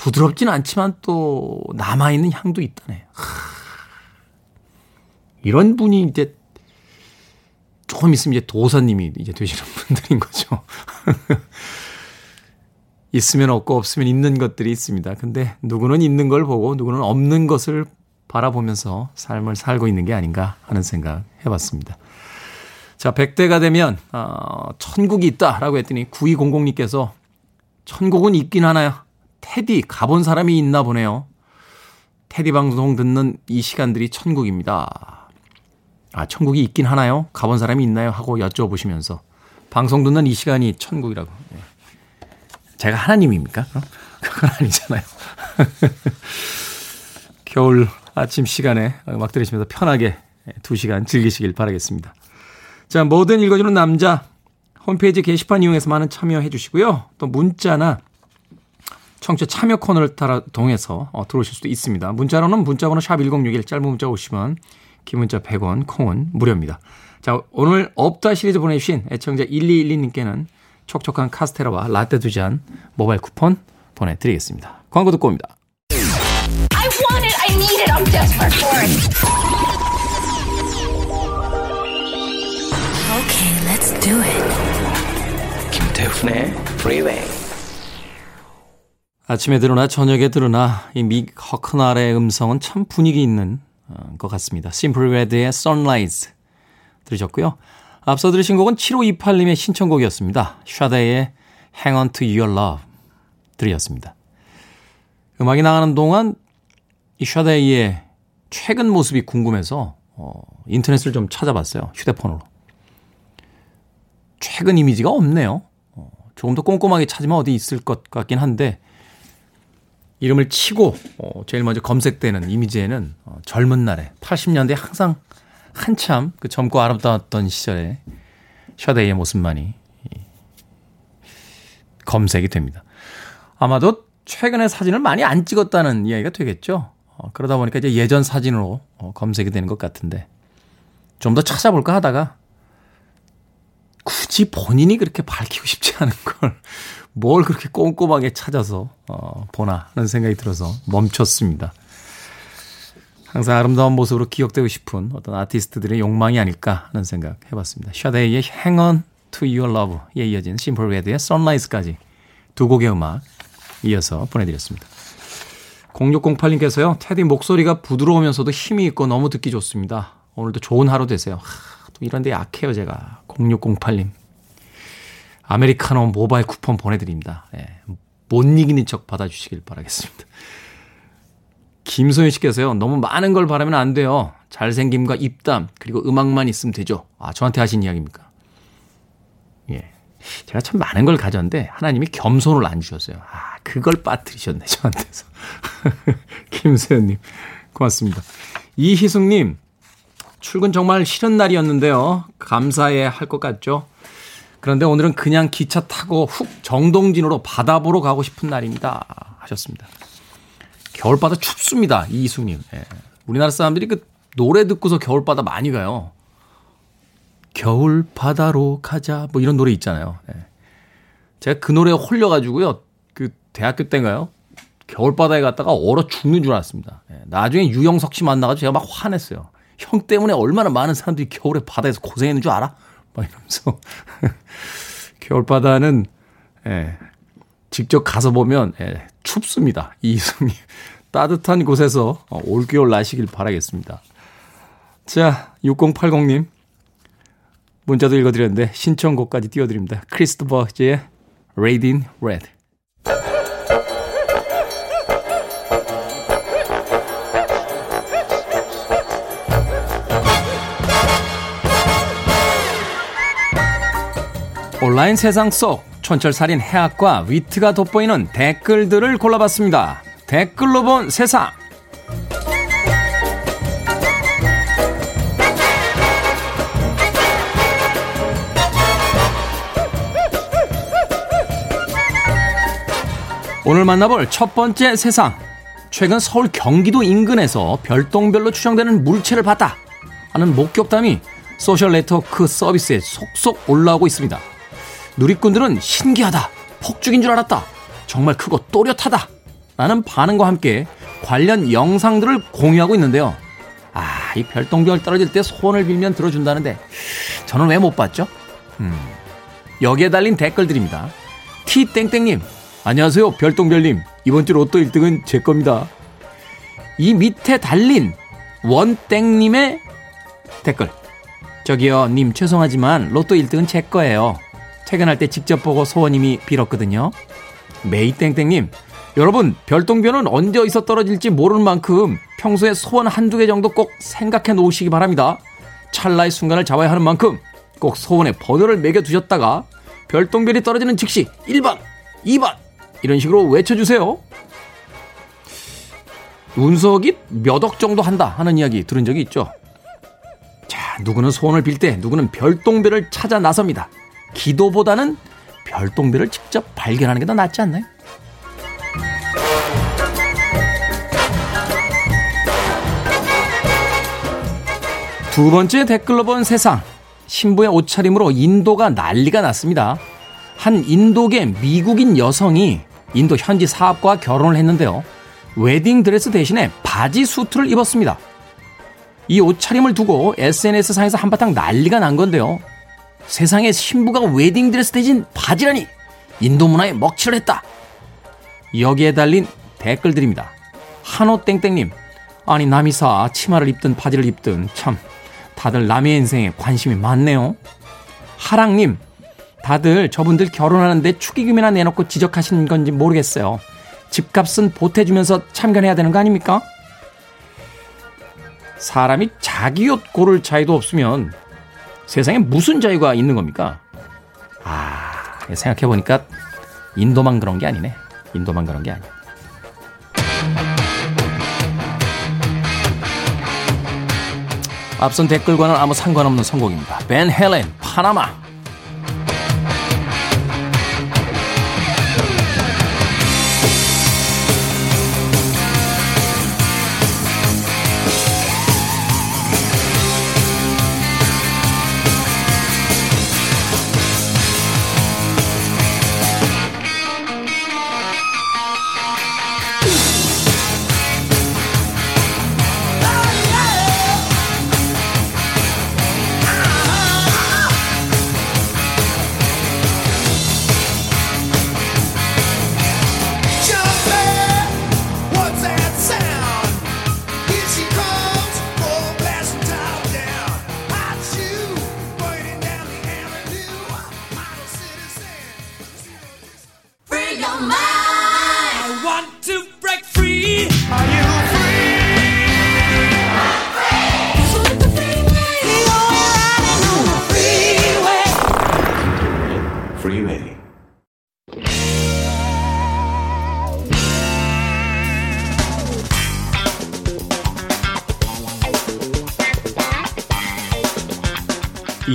[SPEAKER 1] 부드럽진 않지만 또 남아있는 향도 있다네. 하, 이런 분이 이제 조금 있으면 이제 도사님이 이제 되시는 분들인 거죠. 있으면 없고 없으면 있는 것들이 있습니다. 근데 누구는 있는 걸 보고 누구는 없는 것을 바라보면서 삶을 살고 있는 게 아닌가 하는 생각 해봤습니다. 자, 100대가 되면, 어, 천국이 있다라고 했더니 9200님께서 천국은 있긴 하나요? 테디 가본 사람이 있나 보네요. 테디 방송 듣는 이 시간들이 천국입니다. 아, 천국이 있긴 하나요? 가본 사람이 있나요? 하고 여쭤보시면서 방송 듣는 이 시간이 천국이라고. 네. 제가 하나님입니까? 그럼? 그건 아니잖아요. 겨울 아침 시간에 음악 들으시면서 편하게 두 시간 즐기시길 바라겠습니다. 자, 뭐든 읽어주는 남자 홈페이지 게시판 이용해서 많은 참여해 주시고요. 또 문자나 청취자 참여 코너를 따라 통해서 어, 들어오실 수도 있습니다. 문자로는 문자번호 샵 1061 짧은 문자 50원 긴 문자 100원 콩은 무료입니다. 자 오늘 없다 시리즈 보내주신 애청자 1212님께는 촉촉한 카스테라와 라떼 두 잔 모바일 쿠폰 보내드리겠습니다. 광고 듣고 옵니다.
[SPEAKER 9] I want it. I need it. I'm desperate for it. Okay, let's do it.
[SPEAKER 4] 김태훈의 Freeway.
[SPEAKER 1] 아침에 들으나 저녁에 들으나 이믹 허크날의 음성은 참 분위기 있는 어, 것 같습니다. 심플 레드의 Sunrise 들으셨고요. 앞서 들으신 곡은 7528님의 신청곡이었습니다. 샤데의 Hang On To Your Love 들으셨습니다. 음악이 나가는 동안 이 샤데이의 최근 모습이 궁금해서 어, 인터넷을 좀 찾아봤어요. 휴대폰으로. 최근 이미지가 없네요. 어, 조금 더 꼼꼼하게 찾으면 어디 있을 것 같긴 한데 이름을 치고 어, 제일 먼저 검색되는 이미지에는 어, 젊은 날에 80년대 항상 한참 그 젊고 아름다웠던 시절에 샤데이의 모습만이 이, 검색이 됩니다. 아마도 최근에 사진을 많이 안 찍었다는 이야기가 되겠죠. 어, 그러다 보니까 이제 예전 사진으로 어, 검색이 되는 것 같은데 좀 더 찾아볼까 하다가 굳이 본인이 그렇게 밝히고 싶지 않은 걸 뭘 그렇게 꼼꼼하게 찾아서 어, 보나 하는 생각이 들어서 멈췄습니다. 항상 아름다운 모습으로 기억되고 싶은 어떤 아티스트들의 욕망이 아닐까 하는 생각 해봤습니다. 샤데이의 Hang On To Your Love에 이어진 심플 레드의 Sunrise까지 두 곡의 음악 이어서 보내드렸습니다. 0608님께서요. 테디 목소리가 부드러우면서도 힘이 있고 너무 듣기 좋습니다. 오늘도 좋은 하루 되세요. 하, 또 이런데 약해요 제가. 0608님. 아메리카노 모바일 쿠폰 보내드립니다. 예, 못 이기는 척 받아주시길 바라겠습니다. 김소연 씨께서요. 너무 많은 걸 바라면 안 돼요. 잘생김과 입담 그리고 음악만 있으면 되죠. 아 저한테 하신 이야기입니까? 예. 제가 참 많은 걸 가졌는데 하나님이 겸손을 안 주셨어요. 아 그걸 빠뜨리셨네 저한테서. 김소연님 고맙습니다. 이희숙님 출근 정말 싫은 날이었는데요. 감사해 할 것 같죠? 그런데 오늘은 그냥 기차 타고 훅 정동진으로 바다 보러 가고 싶은 날입니다. 하셨습니다. 겨울바다 춥습니다. 이희숙님. 예. 우리나라 사람들이 그 노래 듣고서 겨울바다 많이 가요. 겨울바다로 가자. 뭐 이런 노래 있잖아요. 예. 제가 그 노래에 홀려가지고요. 그 대학교 때인가요? 겨울바다에 갔다가 얼어 죽는 줄 알았습니다. 예. 나중에 유영석 씨 만나가지고 제가 막 화냈어요. 형 때문에 얼마나 많은 사람들이 겨울에 바다에서 고생했는 줄 알아? 막 이러면서. 겨울바다는, 예, 직접 가서 보면, 예, 춥습니다. 이승님. 따뜻한 곳에서 어, 올겨울 나시길 바라겠습니다. 자, 6080님. 문자도 읽어드렸는데, 신청곡까지 띄워드립니다. 크리스토버즈의 Radiant Red. 온라인 세상 속 촌철살인 해학과 위트가 돋보이는 댓글들을 골라봤습니다. 댓글로 본 세상. 오늘 만나볼 첫 번째 세상. 최근 서울 경기도 인근에서 별똥별로 추정되는 물체를 봤다 하는 목격담이 소셜 네트워크 서비스에 속속 올라오고 있습니다. 누리꾼들은 신기하다, 폭죽인 줄 알았다, 정말 크고 또렷하다 라는 반응과 함께 관련 영상들을 공유하고 있는데요. 아, 이 별똥별 떨어질 때 소원을 빌면 들어준다는데 저는 왜 못 봤죠? 음, 여기에 달린 댓글들입니다. T땡땡님, 안녕하세요, 별똥별님. 이번 주 로또 1등은 제 겁니다. 이 밑에 달린 원땡님의 댓글. 저기요, 님 죄송하지만 로또 1등은 제 거예요. 퇴근할 때 직접 보고 소원님이 빌었거든요. 메이땡땡님, 여러분, 별똥별은 언제 어디서 떨어질지 모르는 만큼 평소에 소원 한두 개 정도 꼭 생각해 놓으시기 바랍니다. 찰나의 순간을 잡아야 하는 만큼 꼭 소원에 번호를 매겨 두셨다가 별똥별이 떨어지는 즉시 1번, 2번 이런 식으로 외쳐주세요. 운석이 몇 억 정도 한다 하는 이야기 들은 적이 있죠. 자, 누구는 소원을 빌 때 누구는 별똥별을 찾아 나섭니다. 기도보다는 별똥별을 직접 발견하는 게 더 낫지 않나요? 두 번째 댓글로 본 세상. 신부의 옷차림으로 인도가 난리가 났습니다. 한 인도계 미국인 여성이 인도 현지 사업가와 결혼을 했는데요. 웨딩 드레스 대신에 바지 수트를 입었습니다. 이 옷차림을 두고 SNS상에서 한바탕 난리가 난 건데요. 세상에 신부가 웨딩 드레스 대신 바지라니 인도 문화에 먹칠을 했다. 여기에 달린 댓글들입니다. 한호 땡땡님, 아니 남이사 치마를 입든 바지를 입든 참 다들 남의 인생에 관심이 많네요. 하랑님, 다들 저분들 결혼하는데 축의금이나 내놓고 지적하시는 건지 모르겠어요. 집값은 보태주면서 참견해야 되는 거 아닙니까? 사람이 자기 옷 고를 자유도 없으면 세상에 무슨 자유가 있는 겁니까? 아, 생각해보니까 인도만 그런 게 아니네. 인도만 그런 게 아니야. 앞선 댓글과는 아무 상관없는 선곡입니다. 벤 헬렌, 파나마.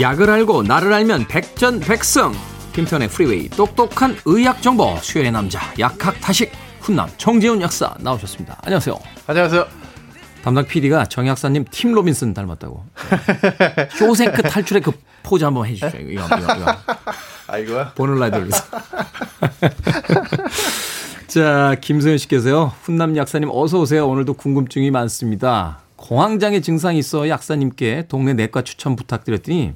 [SPEAKER 1] 약을 알고 나를 알면 백전백승. 김태훈의 Freeway 똑똑한 의학 정보 수연의 남자 약학다식 훈남 정재훈 약사 나오셨습니다. 안녕하세요.
[SPEAKER 10] 안녕하세요.
[SPEAKER 1] 담당 PD가 정 약사님 팀 로빈스 닮았다고. 쇼생크 탈출의 그 포즈 한번 해주시죠. 이거, 이거, 이거.
[SPEAKER 10] 아 이거야?
[SPEAKER 1] 보는 라디오를 위해서. 자, 김소연 씨께서요. 훈남 약사님 어서 오세요. 오늘도 궁금증이 많습니다. 공황장애 증상이 있어 약사님께 동네 내과 추천 부탁드렸더니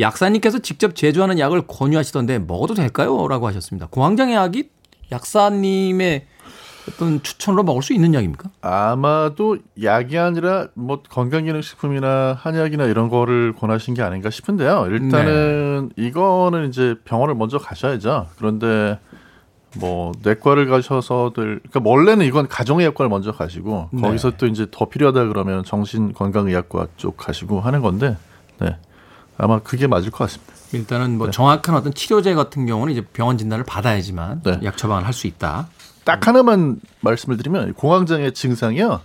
[SPEAKER 1] 약사님께서 직접 제조하는 약을 권유하시던데 먹어도 될까요? 라고 하셨습니다. 공황장애 약이 약사님의 어떤 추천으로 먹을 수 있는 약입니까?
[SPEAKER 10] 아마도 약이 아니라 뭐 건강기능식품이나 한약이나 이런 거를 권하신 게 아닌가 싶은데요. 일단은 이거는 이제 병원을 먼저 가셔야죠. 그런데 뭐 내과를 가셔서들 그러니까 원래는 이건 가정의학과를 먼저 가시고
[SPEAKER 1] 네.
[SPEAKER 10] 거기서 또 이제 더 필요하다 그러면 정신건강의학과 쪽 가시고 하는 건데 네. 아마 그게 맞을 것 같습니다.
[SPEAKER 1] 일단은 뭐 정확한 어떤 치료제 같은 경우는 이제 병원 진단을 받아야지만
[SPEAKER 10] 네.
[SPEAKER 1] 약 처방을 할 수 있다.
[SPEAKER 10] 딱 하나만 말씀을 드리면 공황장애 증상이요.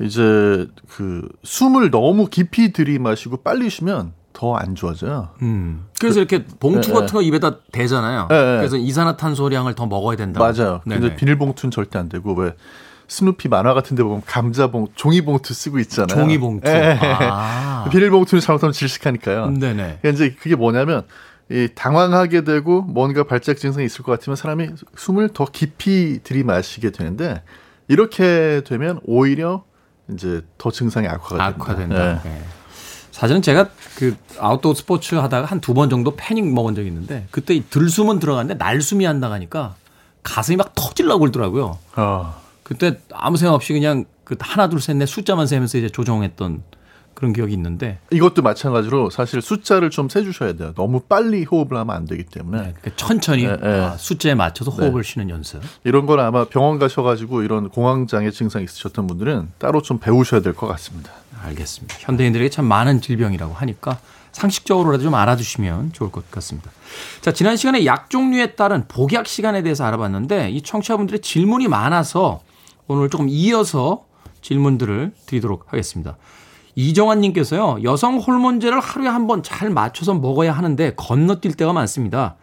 [SPEAKER 10] 이제 그 숨을 너무 깊이 들이마시고 빨리 쉬면 더 안 좋아져요.
[SPEAKER 1] 음. 그래서 이렇게 봉투
[SPEAKER 10] 네,
[SPEAKER 1] 같은
[SPEAKER 10] 네.
[SPEAKER 1] 거 입에다 대잖아요.
[SPEAKER 10] 네, 네.
[SPEAKER 1] 그래서 이산화탄소량을 더 먹어야 된다.
[SPEAKER 10] 맞아요. 근데. 비닐봉투는 절대 안 되고 왜 스누피 만화 같은 데 보면 감자봉 종이봉투 쓰고 있잖아요.
[SPEAKER 1] 종이봉투.
[SPEAKER 10] 예.
[SPEAKER 1] 아.
[SPEAKER 10] 비닐봉투는 잘못하면 질식하니까요.
[SPEAKER 1] 네네.
[SPEAKER 10] 그러니까 이제 그게 뭐냐면 이 당황하게 되고 뭔가 발작 증상이 있을 것 같으면 사람이 숨을 더 깊이 들이마시게 되는데 이렇게 되면 오히려 이제 더 증상이 악화가 됩니다.
[SPEAKER 1] 악화된다.
[SPEAKER 10] 예.
[SPEAKER 1] 예. 사실은 제가 그 아웃도어 스포츠 하다가 한 두 번 정도 패닉 먹은 적이 있는데 그때 이 들숨은 들어갔는데 날숨이 안 나가니까 가슴이 막 터질라고 그러더라고요.
[SPEAKER 10] 어.
[SPEAKER 1] 그때 아무 생각 없이 그냥 그 하나 둘 셋 넷 숫자만 세면서 이제 조정했던 그런 기억이 있는데
[SPEAKER 10] 이것도 마찬가지로 사실 숫자를 좀 세주셔야 돼요. 너무 빨리 호흡을 하면 안 되기 때문에
[SPEAKER 1] 그러니까 천천히
[SPEAKER 10] 네, 네.
[SPEAKER 1] 아, 숫자에 맞춰서 호흡을 쉬는 연습.
[SPEAKER 10] 이런 건 아마 병원 가셔가지고 이런 공황장애 증상 있으셨던 분들은 따로 좀 배우셔야 될 것 같습니다.
[SPEAKER 1] 알겠습니다. 현대인들에게 참 많은 질병이라고 하니까 상식적으로라도 좀 알아두시면 좋을 것 같습니다. 자, 지난 시간에 약 종류에 따른 복약 시간에 대해서 알아봤는데 이 청취자분들의 질문이 많아서 오늘 조금 이어서 질문들을 드리도록 하겠습니다. 이정환 님께서요. 여성 호르몬제를 하루에 한 번 잘 맞춰서 먹어야 하는데 건너뛸 때가 많습니다.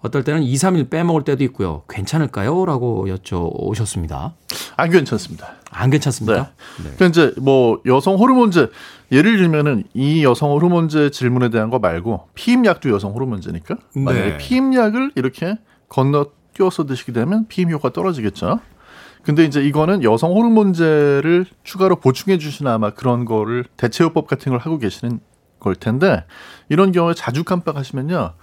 [SPEAKER 1] 어떨 때는 2, 3일 빼먹을 때도 있고요. 괜찮을까요? 라고 여쭤오셨습니다.
[SPEAKER 10] 안 괜찮습니다.
[SPEAKER 1] 안 괜찮습니까?
[SPEAKER 10] 그러니까 이제 뭐 여성 호르몬제 예를 들면은 이 여성 호르몬제 질문에 대한 거 말고 피임약도 여성 호르몬제니까 만약에
[SPEAKER 1] 네.
[SPEAKER 10] 피임약을 이렇게 건너뛰어서 드시게 되면 피임 효과 떨어지겠죠. 근데 이제 이거는 여성 호르몬제를 추가로 보충해 주시나 아마 그런 거를 대체요법 같은 걸 하고 계시는 걸 텐데 이런 경우에 자주 깜빡하시면요.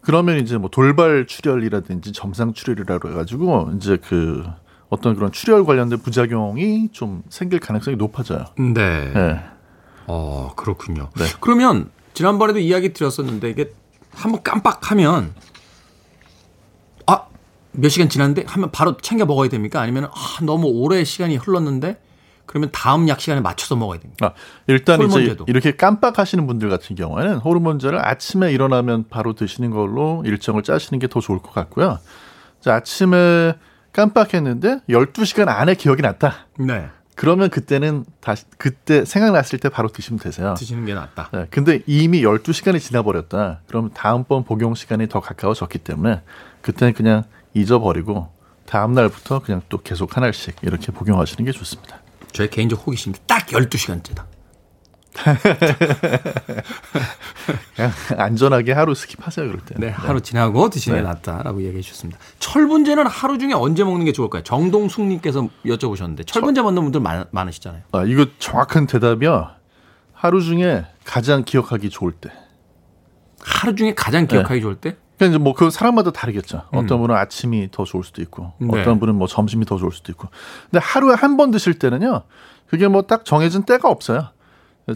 [SPEAKER 10] 그러면 이제 뭐 돌발 출혈이라든지 점상 출혈이라고 해가지고 이제 그 어떤 그런 출혈 관련된 부작용이 좀 생길 가능성이 높아져요.
[SPEAKER 1] 네.
[SPEAKER 10] 네.
[SPEAKER 1] 어, 그렇군요.
[SPEAKER 10] 네.
[SPEAKER 1] 그러면 지난번에도 이야기 드렸었는데 이게 한번 깜빡하면 아, 몇 시간 지났는데 하면 바로 챙겨 먹어야 됩니까? 아니면 아, 너무 오래 시간이 흘렀는데 그러면 다음 약 시간에 맞춰서 먹어야 됩니까?
[SPEAKER 10] 아, 일단 이제
[SPEAKER 1] 호르몬제도.
[SPEAKER 10] 이렇게 깜빡하시는 분들 같은 경우에는 호르몬제를 아침에 일어나면 바로 드시는 걸로 일정을 짜시는 게 더 좋을 것 같고요. 자, 아침에 깜빡했는데 12시간 안에 기억이 났다.
[SPEAKER 1] 네.
[SPEAKER 10] 그러면 그때는 다시 그때 생각났을 때 바로 드시면 되세요.
[SPEAKER 1] 드시는 게 낫다.
[SPEAKER 10] 네, 근데 이미 12시간이 지나버렸다. 그러면 다음번 복용 시간이 더 가까워졌기 때문에 그때는 그냥 잊어버리고 다음 날부터 그냥 또 계속 하나씩 이렇게 복용하시는 게 좋습니다.
[SPEAKER 1] 저의 개인적 호기심인데 딱 12시간째다.
[SPEAKER 10] 그냥 안전하게 하루 스킵하세요 그럴 때.
[SPEAKER 1] 네, 하루 지나고 드시는 게
[SPEAKER 10] 네.
[SPEAKER 1] 낫다라고 얘기해 주셨습니다. 철분제는 하루 중에 언제 먹는 게 좋을까요? 정동숙님께서 여쭤보셨는데 철분제 먹는 분들 많, 많으시잖아요.
[SPEAKER 10] 아, 이거 정확한 대답이요. 하루 중에 가장 기억하기 좋을 때.
[SPEAKER 1] 하루 중에 가장 기억하기 좋을 때?
[SPEAKER 10] 그러니까 이제 뭐그 사람마다 다르겠죠. 어떤 분은 아침이 더 좋을 수도 있고,
[SPEAKER 1] 음. 네.
[SPEAKER 10] 어떤 분은 뭐 점심이 더 좋을 수도 있고. 근데 하루에 한 번 드실 때는요, 그게 뭐 딱 정해진 때가 없어요.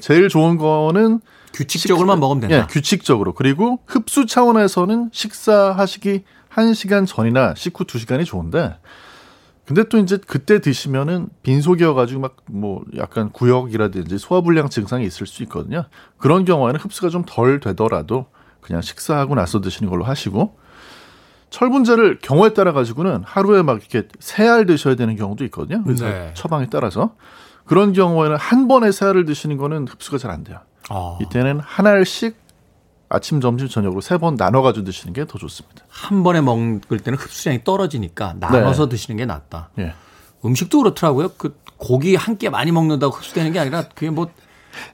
[SPEAKER 10] 제일 좋은 거는
[SPEAKER 1] 규칙적으로만 먹으면 된다.
[SPEAKER 10] 예, 규칙적으로. 그리고 흡수 차원에서는 식사하시기 1시간 전이나 식후 2시간이 좋은데 근데 또 이제 그때 드시면은 빈속이어 가지고 막 뭐 약간 구역이라든지 소화불량 증상이 있을 수 있거든요. 그런 경우에는 흡수가 좀 덜 되더라도 그냥 식사하고 나서 드시는 걸로 하시고 철분제를 경우에 따라 가지고는 하루에 막 이렇게 세 알 드셔야 되는 경우도 있거든요.
[SPEAKER 1] 네.
[SPEAKER 10] 처방에 따라서 그런 경우에는 한 번에 세 알을 드시는 거는 흡수가 잘 안 돼요.
[SPEAKER 1] 아,
[SPEAKER 10] 이때는 한 알씩 아침, 점심, 저녁으로 세 번 나눠 가지고 드시는 게 더 좋습니다.
[SPEAKER 1] 한 번에 먹을 때는 흡수량이 떨어지니까 나눠서 드시는 게 낫다.
[SPEAKER 10] 예.
[SPEAKER 1] 음식도 그렇더라고요. 그 고기 한 끼 많이 먹는다고 흡수되는 게 아니라 그게 뭐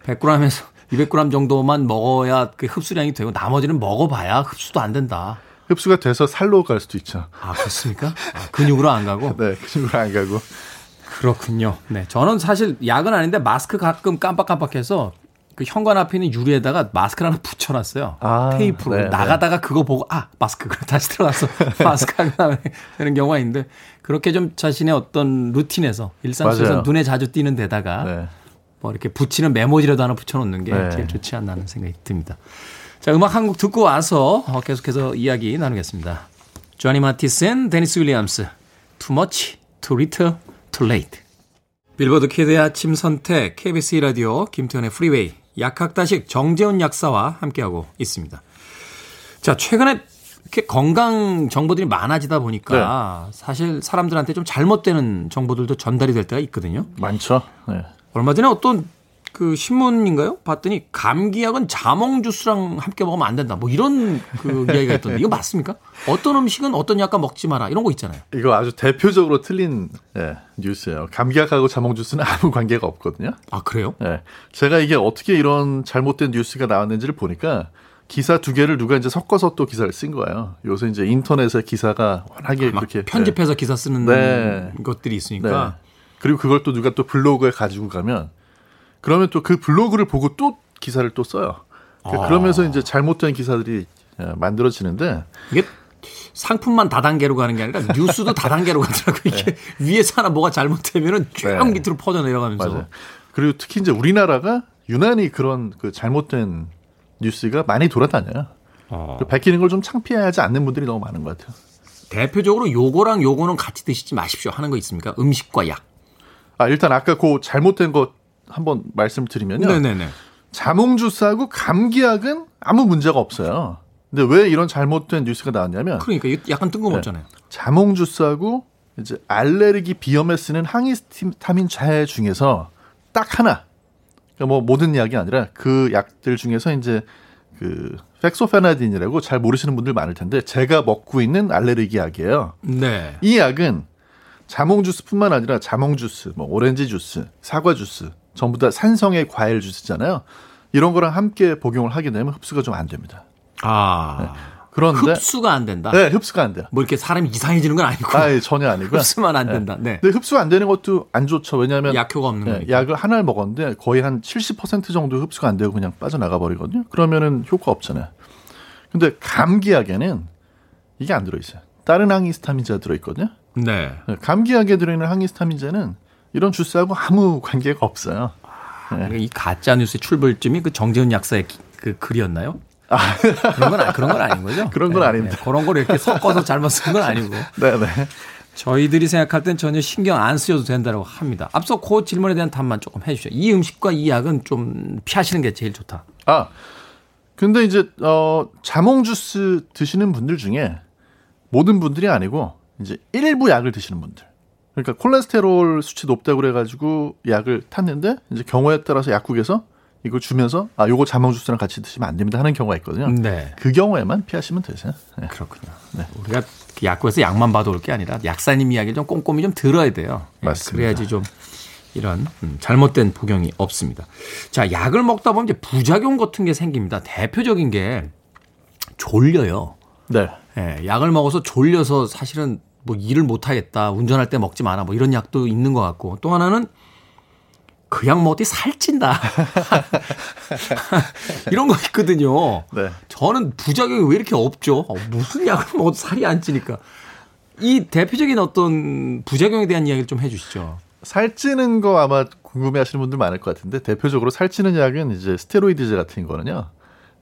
[SPEAKER 1] 100g에서 200g 정도만 먹어야 그 흡수량이 되고 나머지는 먹어봐야 흡수도 안 된다.
[SPEAKER 10] 흡수가 돼서 살로 갈 수도 있죠.
[SPEAKER 1] 아 그렇습니까? 아, 근육으로 안 가고
[SPEAKER 10] 네, 근육으로 안 가고.
[SPEAKER 1] 그렇군요. 네, 저는 사실 약은 아닌데 마스크 가끔 깜빡깜빡해서 그 현관 앞에 있는 유리에다가 마스크를 하나 붙여놨어요.
[SPEAKER 10] 아,
[SPEAKER 1] 테이프로
[SPEAKER 10] 네,
[SPEAKER 1] 나가다가 그거 보고 아 마스크 그래 다시 들어가서 마스크 하고 나면 되는 경우가 있는데 그렇게 좀 자신의 어떤 루틴에서 일상 속에서. 눈에 자주 띄는 데다가
[SPEAKER 10] 네.
[SPEAKER 1] 뭐 이렇게 붙이는 메모지라도 하나 붙여놓는 게
[SPEAKER 10] 네.
[SPEAKER 1] 제일 좋지 않나 하는 생각이 듭니다. 자 음악 한 곡 듣고 와서 어, 계속해서 이야기 나누겠습니다. 조니 마티스 and 데니스 윌리엄스 Too Much, Too Little, Too Late 빌보드 kid의 아침 선택 KBS 라디오 김태훈의 Freeway 약학다식 정재훈 약사와 함께하고 있습니다. 자 최근에 이렇게 건강 정보들이 많아지다 보니까 사실 사람들한테 좀 잘못되는 정보들도 전달이 될 때가 있거든요.
[SPEAKER 10] 많죠. 네.
[SPEAKER 1] 얼마 전에 어떤 그 신문인가요? 봤더니 감기약은 자몽 주스랑 함께 먹으면 안 된다. 뭐 이런 그 이야기가 있던데 이거 맞습니까? 어떤 음식은 어떤 약과 먹지 마라 이런 거 있잖아요.
[SPEAKER 10] 이거 아주 대표적으로 틀린 예, 뉴스예요. 감기약하고 자몽 주스는 아무 관계가 없거든요.
[SPEAKER 1] 아 그래요?
[SPEAKER 10] 예. 제가 이게 어떻게 이런 잘못된 뉴스가 나왔는지를 보니까 기사 두 개를 누가 이제 섞어서 또 기사를 쓴 거예요. 요새 이제 인터넷에 기사가 워낙에
[SPEAKER 1] 막
[SPEAKER 10] 그렇게
[SPEAKER 1] 편집해서 기사 쓰는
[SPEAKER 10] 네.
[SPEAKER 1] 것들이
[SPEAKER 10] 네.
[SPEAKER 1] 있으니까
[SPEAKER 10] 네. 그리고 그걸 또 누가 또 블로그에 가지고 가면 그러면 또 그 블로그를 보고 또 기사를 또 써요. 그러니까
[SPEAKER 1] 아.
[SPEAKER 10] 그러면서 이제 잘못된 기사들이 예, 만들어지는데
[SPEAKER 1] 이게 상품만 다단계로 가는 게 아니라 뉴스도 다단계로 가더라고 이게 위에서 하나 뭐가 잘못되면은 쭉
[SPEAKER 10] 네.
[SPEAKER 1] 밑으로 퍼져 내려가면서
[SPEAKER 10] 맞아요. 그리고 특히 이제 우리나라가 유난히 그런 그 잘못된 뉴스가 많이 돌아다녀요.
[SPEAKER 1] 어.
[SPEAKER 10] 그 밝히는 걸 좀 창피하지 않는 분들이 너무 많은 것 같아요.
[SPEAKER 1] 대표적으로 요거랑 요거는 같이 드시지 마십시오 하는 거 있습니까? 음식과 약.
[SPEAKER 10] 아 일단 아까 그 잘못된 거 한번 말씀드리면요.
[SPEAKER 1] 네네네.
[SPEAKER 10] 자몽 주스하고 감기약은 아무 문제가 없어요. 근데 왜 이런 잘못된 뉴스가 나왔냐면
[SPEAKER 1] 그러니까 약간 뜬금없잖아요.
[SPEAKER 10] 자몽 주스하고 이제 알레르기 비염에 쓰는 항히스타민 자해 중에서 딱 하나. 그러니까 뭐 모든 약이 아니라 그 약들 중에서 이제 그 팩소페나딘이라고 잘 모르시는 분들 많을 텐데 제가 먹고 있는 알레르기 약이에요.
[SPEAKER 1] 네.
[SPEAKER 10] 이 약은 자몽 주스뿐만 아니라 자몽 주스, 뭐 오렌지 주스, 사과 주스 전부 다 산성의 과일 주스잖아요. 이런 거랑 함께 복용을 하게 되면 흡수가 좀 안 됩니다.
[SPEAKER 1] 아
[SPEAKER 10] 그런데
[SPEAKER 1] 흡수가 안 된다.
[SPEAKER 10] 네, 흡수가 안 돼요.
[SPEAKER 1] 뭐 이렇게 사람이 이상해지는 건 아니고
[SPEAKER 10] 아, 예, 전혀 아니고요.
[SPEAKER 1] 흡수만 안 된다. 네.
[SPEAKER 10] 근데 흡수가 안 되는 것도 안 좋죠. 왜냐하면
[SPEAKER 1] 약효가 없는
[SPEAKER 10] 예,
[SPEAKER 1] 거니까.
[SPEAKER 10] 약을 하나를 먹었는데 거의 한 70% 정도 흡수가 안 되고 그냥 빠져나가 버리거든요. 그러면은 효과 없잖아요. 근데 감기약에는 이게 안 들어 있어요. 다른 항히스타민제가 들어 있거든요.
[SPEAKER 1] 네.
[SPEAKER 10] 예, 감기약에 들어있는 항히스타민제는 이런 주스하고 아무 관계가 없어요.
[SPEAKER 1] 그러니까 이 가짜 뉴스의 출발점이 그 정재훈 약사의 기- 그 글이었나요? 그런 건 아- 그런 건 아닌 거죠?
[SPEAKER 10] 그런 건
[SPEAKER 1] 네,
[SPEAKER 10] 아닙니다.
[SPEAKER 1] 네. 그런 걸 이렇게 섞어서 잘못 쓴 건 아니고
[SPEAKER 10] 네 네.
[SPEAKER 1] 저희들이 생각할 땐 전혀 신경 안 쓰셔도 된다고 합니다. 앞서 그 질문에 대한 답만 조금 해주시죠. 이 음식과 이 약은 좀 피하시는 게 제일 좋다.
[SPEAKER 10] 아, 근데 이제 어 자몽 주스 드시는 분들 중에 모든 분들이 아니고 이제 일부 약을 드시는 분들. 그러니까 콜레스테롤 수치 높다고 그래가지고 약을 탔는데 이제 경우에 따라서 약국에서 이걸 주면서 아 요거 자몽 주스랑 같이 드시면 안 됩니다 하는 경우가 있거든요.
[SPEAKER 1] 네.
[SPEAKER 10] 그 경우에만 피하시면 되세요. 네.
[SPEAKER 1] 그렇군요. 우리가 그 약국에서 약만 봐도 올 게 아니라 약사님 이야기를 좀 꼼꼼히 좀 들어야 돼요. 예,
[SPEAKER 10] 맞습니다.
[SPEAKER 1] 그래야지 좀 이런 음, 잘못된 복용이 없습니다. 자, 약을 먹다 보면 이제 부작용 같은 게 생깁니다. 대표적인 게 졸려요.
[SPEAKER 10] 네.
[SPEAKER 1] 예, 약을 먹어서 졸려서 사실은 뭐 일을 못 하겠다. 운전할 때 먹지 마라. 뭐 이런 약도 있는 것 같고. 또 하나는 그 약 먹더니 살찐다. 이런 거 있거든요.
[SPEAKER 10] 네.
[SPEAKER 1] 저는 부작용이 왜 이렇게 없죠? 어, 무슨 약을 먹어도 살이 안 찌니까. 이 대표적인 어떤 부작용에 대한 이야기를 좀 해주시죠.
[SPEAKER 10] 살찌는 거 아마 궁금해하시는 분들 많을 것 같은데 대표적으로 살찌는 약은 이제 스테로이드제 같은 거는요.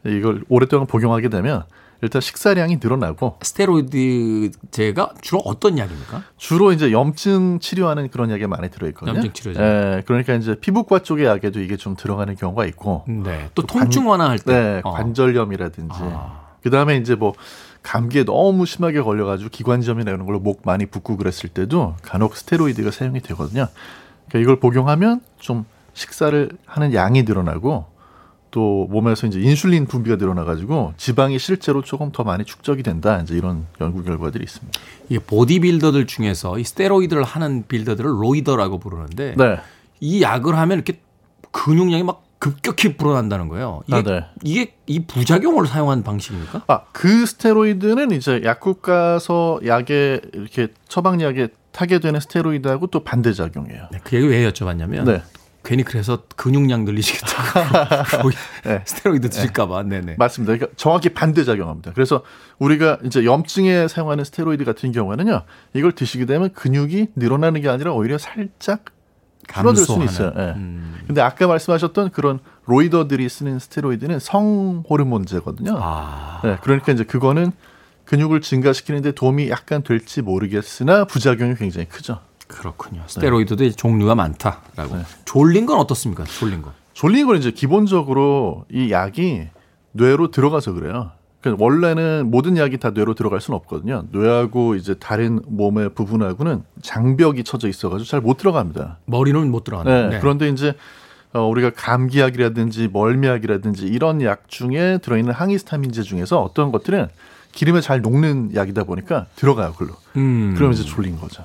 [SPEAKER 10] 이걸 오랫동안 복용하게 되면 일단 식사량이 늘어나고
[SPEAKER 1] 스테로이드제가 주로 어떤 약입니까?
[SPEAKER 10] 주로 이제 염증 치료하는 그런 약이 많이 들어 있거든요.
[SPEAKER 1] 염증 치료제.
[SPEAKER 10] 예, 그러니까 이제 피부과 쪽의 약에도 이게 좀 들어가는 경우가 있고.
[SPEAKER 1] 네. 또 통증 완화할 때.
[SPEAKER 10] 네,
[SPEAKER 1] 어.
[SPEAKER 10] 관절염이라든지.
[SPEAKER 1] 아.
[SPEAKER 10] 그 다음에 이제 뭐 감기에 너무 심하게 걸려가지고 기관지염이나 이런 걸로 목 많이 붓고 그랬을 때도 간혹 스테로이드가 사용이 되거든요. 그러니까 이걸 복용하면 좀 식사를 하는 양이 늘어나고 또 몸에서 이제 인슐린 분비가 늘어나 가지고 지방이 실제로 조금 더 많이 축적이 된다. 이제 이런 연구 결과들이 있습니다.
[SPEAKER 1] 이게 보디빌더들 중에서 이 스테로이드를 하는 빌더들을 로이더라고 부르는데
[SPEAKER 10] 네.
[SPEAKER 1] 이 약을 하면 이렇게 근육량이 막 급격히 불어난다는 거예요. 이게,
[SPEAKER 10] 아, 네.
[SPEAKER 1] 이게 이 부작용을 사용한 방식입니까?
[SPEAKER 10] 아, 그 스테로이드는 이제 약국 가서 약에 이렇게 처방약에 타게 되는 스테로이드하고 또 반대 작용이에요.
[SPEAKER 1] 네, 그 얘기 왜 여쭤봤냐면
[SPEAKER 10] 네.
[SPEAKER 1] 괜히 그래서 근육량 늘리시겠다고 로이-
[SPEAKER 10] 네.
[SPEAKER 1] 스테로이드 드실까봐. 네네.
[SPEAKER 10] 맞습니다. 그러니까 정확히 반대 작용합니다. 그래서 우리가 이제 염증에 사용하는 스테로이드 같은 경우에는요, 이걸 드시게 되면 근육이 늘어나는 게 아니라 오히려 살짝 줄어들 수는 있어요. 예.
[SPEAKER 1] 음.
[SPEAKER 10] 근데 아까 말씀하셨던 그런 로이더들이 쓰는 스테로이드는 성 호르몬제거든요.
[SPEAKER 1] 아,
[SPEAKER 10] 네, 그러니까 이제 그거는 근육을 증가시키는데 도움이 약간 될지 모르겠으나 부작용이 굉장히 크죠.
[SPEAKER 1] 그렇군요. 스테로이드도 이제 종류가 많다라고.
[SPEAKER 10] 네.
[SPEAKER 1] 졸린 건 어떻습니까? 졸린 거.
[SPEAKER 10] 졸린 건 이제 기본적으로 이 약이 뇌로 들어가서 그래요. 그러니까 원래는 모든 약이 다 뇌로 들어갈 수는 없거든요. 뇌하고 이제 다른 몸의 부분하고는 장벽이 쳐져 있어가지고 잘 못 들어갑니다.
[SPEAKER 1] 머리는 못 들어간다.
[SPEAKER 10] 네, 그런데 이제 어, 우리가 감기약이라든지 멀미약이라든지 이런 약 중에 들어있는 항히스타민제 중에서 어떤 것들은 기름에 잘 녹는 약이다 보니까 들어가요, 글로.
[SPEAKER 1] 음.
[SPEAKER 10] 그러면 이제 졸린 거죠.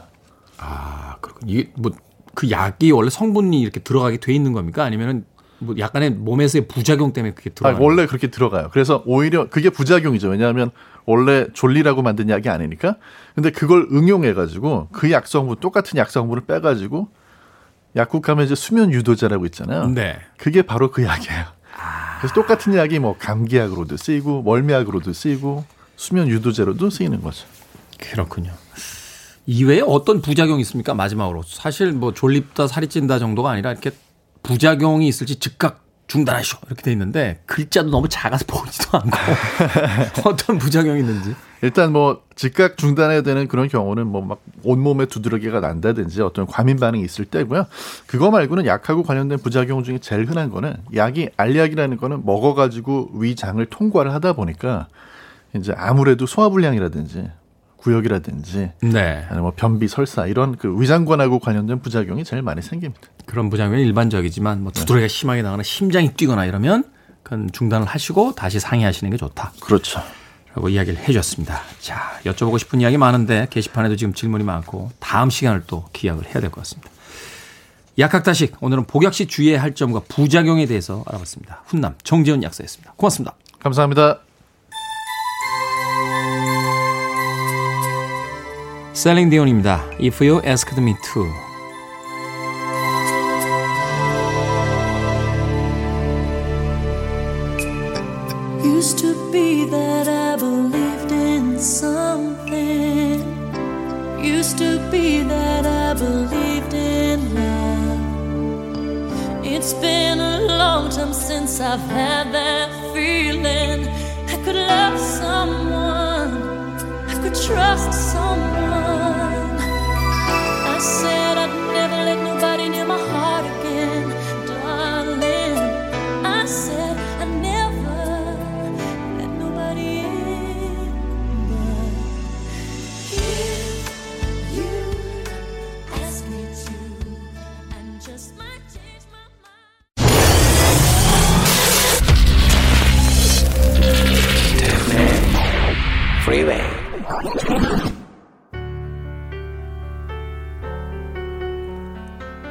[SPEAKER 1] 아, 그렇군. 이게 뭐 그 약이 원래 성분이 이렇게 들어가게 돼 있는 겁니까? 아니면은 뭐 약간의 몸에서의 부작용 때문에 그게
[SPEAKER 10] 아,
[SPEAKER 1] 들어가?
[SPEAKER 10] 원래 그렇게 들어가요. 그래서 오히려 그게 부작용이죠. 왜냐하면 원래 졸리라고 만든 약이 아니니까. 근데 그걸 응용해 가지고 그 약성분 똑같은 약성분을 빼 가지고 약국하면 이제 수면 유도제라고 있잖아요.
[SPEAKER 1] 네.
[SPEAKER 10] 그게 바로 그 약이에요. 그래서 똑같은 약이 뭐 감기약으로도 쓰이고 멀미약으로도 쓰이고 수면 유도제로도 쓰이는 거죠.
[SPEAKER 1] 그렇군요. 이외에 어떤 부작용이 있습니까? 마지막으로 사실 뭐 졸립다 살이 찐다 정도가 아니라 이렇게 부작용이 있을지 즉각 중단하시오 이렇게 돼 있는데 글자도 너무 작아서 보이지도 않고 어떤 부작용이 있는지.
[SPEAKER 10] 일단 뭐 즉각 중단해야 되는 그런 경우는 뭐 막 온몸에 두드러기가 난다든지 어떤 과민 반응이 있을 때고요. 그거 말고는 약하고 관련된 부작용 중에 제일 흔한 거는 약이 알약이라는 거는 먹어 가지고 위장을 통과를 하다 보니까 이제 아무래도 소화불량이라든지 구역이라든지
[SPEAKER 1] 네.
[SPEAKER 10] 아니면 뭐 변비, 설사 이런 그 위장관하고 관련된 부작용이 제일 많이 생깁니다.
[SPEAKER 1] 그런 부작용이 일반적이지만 뭐 두드러기가 심하게 나거나 심장이 뛰거나 이러면 그건 중단을 하시고 다시 상의하시는 게 좋다.
[SPEAKER 10] 그렇죠.
[SPEAKER 1] 라고 이야기를 해주셨습니다. 자, 여쭤보고 싶은 이야기 많은데 게시판에도 지금 질문이 많고 다음 시간을 또 기약을 해야 될 것 같습니다. 약학다식 오늘은 복약 시 주의해야 할 점과 부작용에 대해서 알아봤습니다. 훈남 정재훈 약사였습니다. 고맙습니다.
[SPEAKER 10] 감사합니다.
[SPEAKER 1] 셀링 디온입니다. If you asked me to.
[SPEAKER 5] Used to be that I believed in something. Used to be that I believed in love. It's been a long time since I've had that feeling. I could love someone. I could trust someone.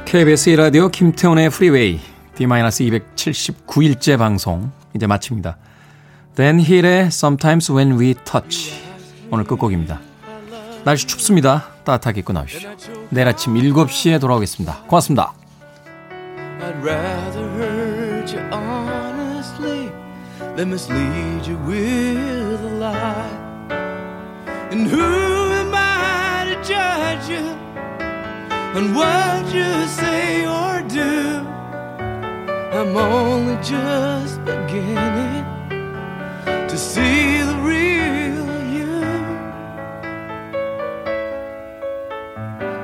[SPEAKER 1] KBS 1라디오 김태훈의 프리웨이 D-279일째 방송 이제 마칩니다. Dan Hill의 Sometimes When We Touch 오늘 끝곡입니다. 날씨 춥습니다. 따뜻하게 입고 나오십시오. 내일 아침 7시에 돌아오겠습니다. 고맙습니다.
[SPEAKER 3] I'd rather hurt you honestly than mislead you with a lie. And who am I to judge you on what you say or do? I'm only just beginning to see the real you.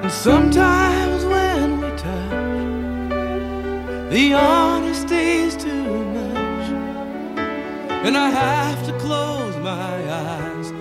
[SPEAKER 3] And sometimes when we touch, the honesty's too much, and I have to close my eyes.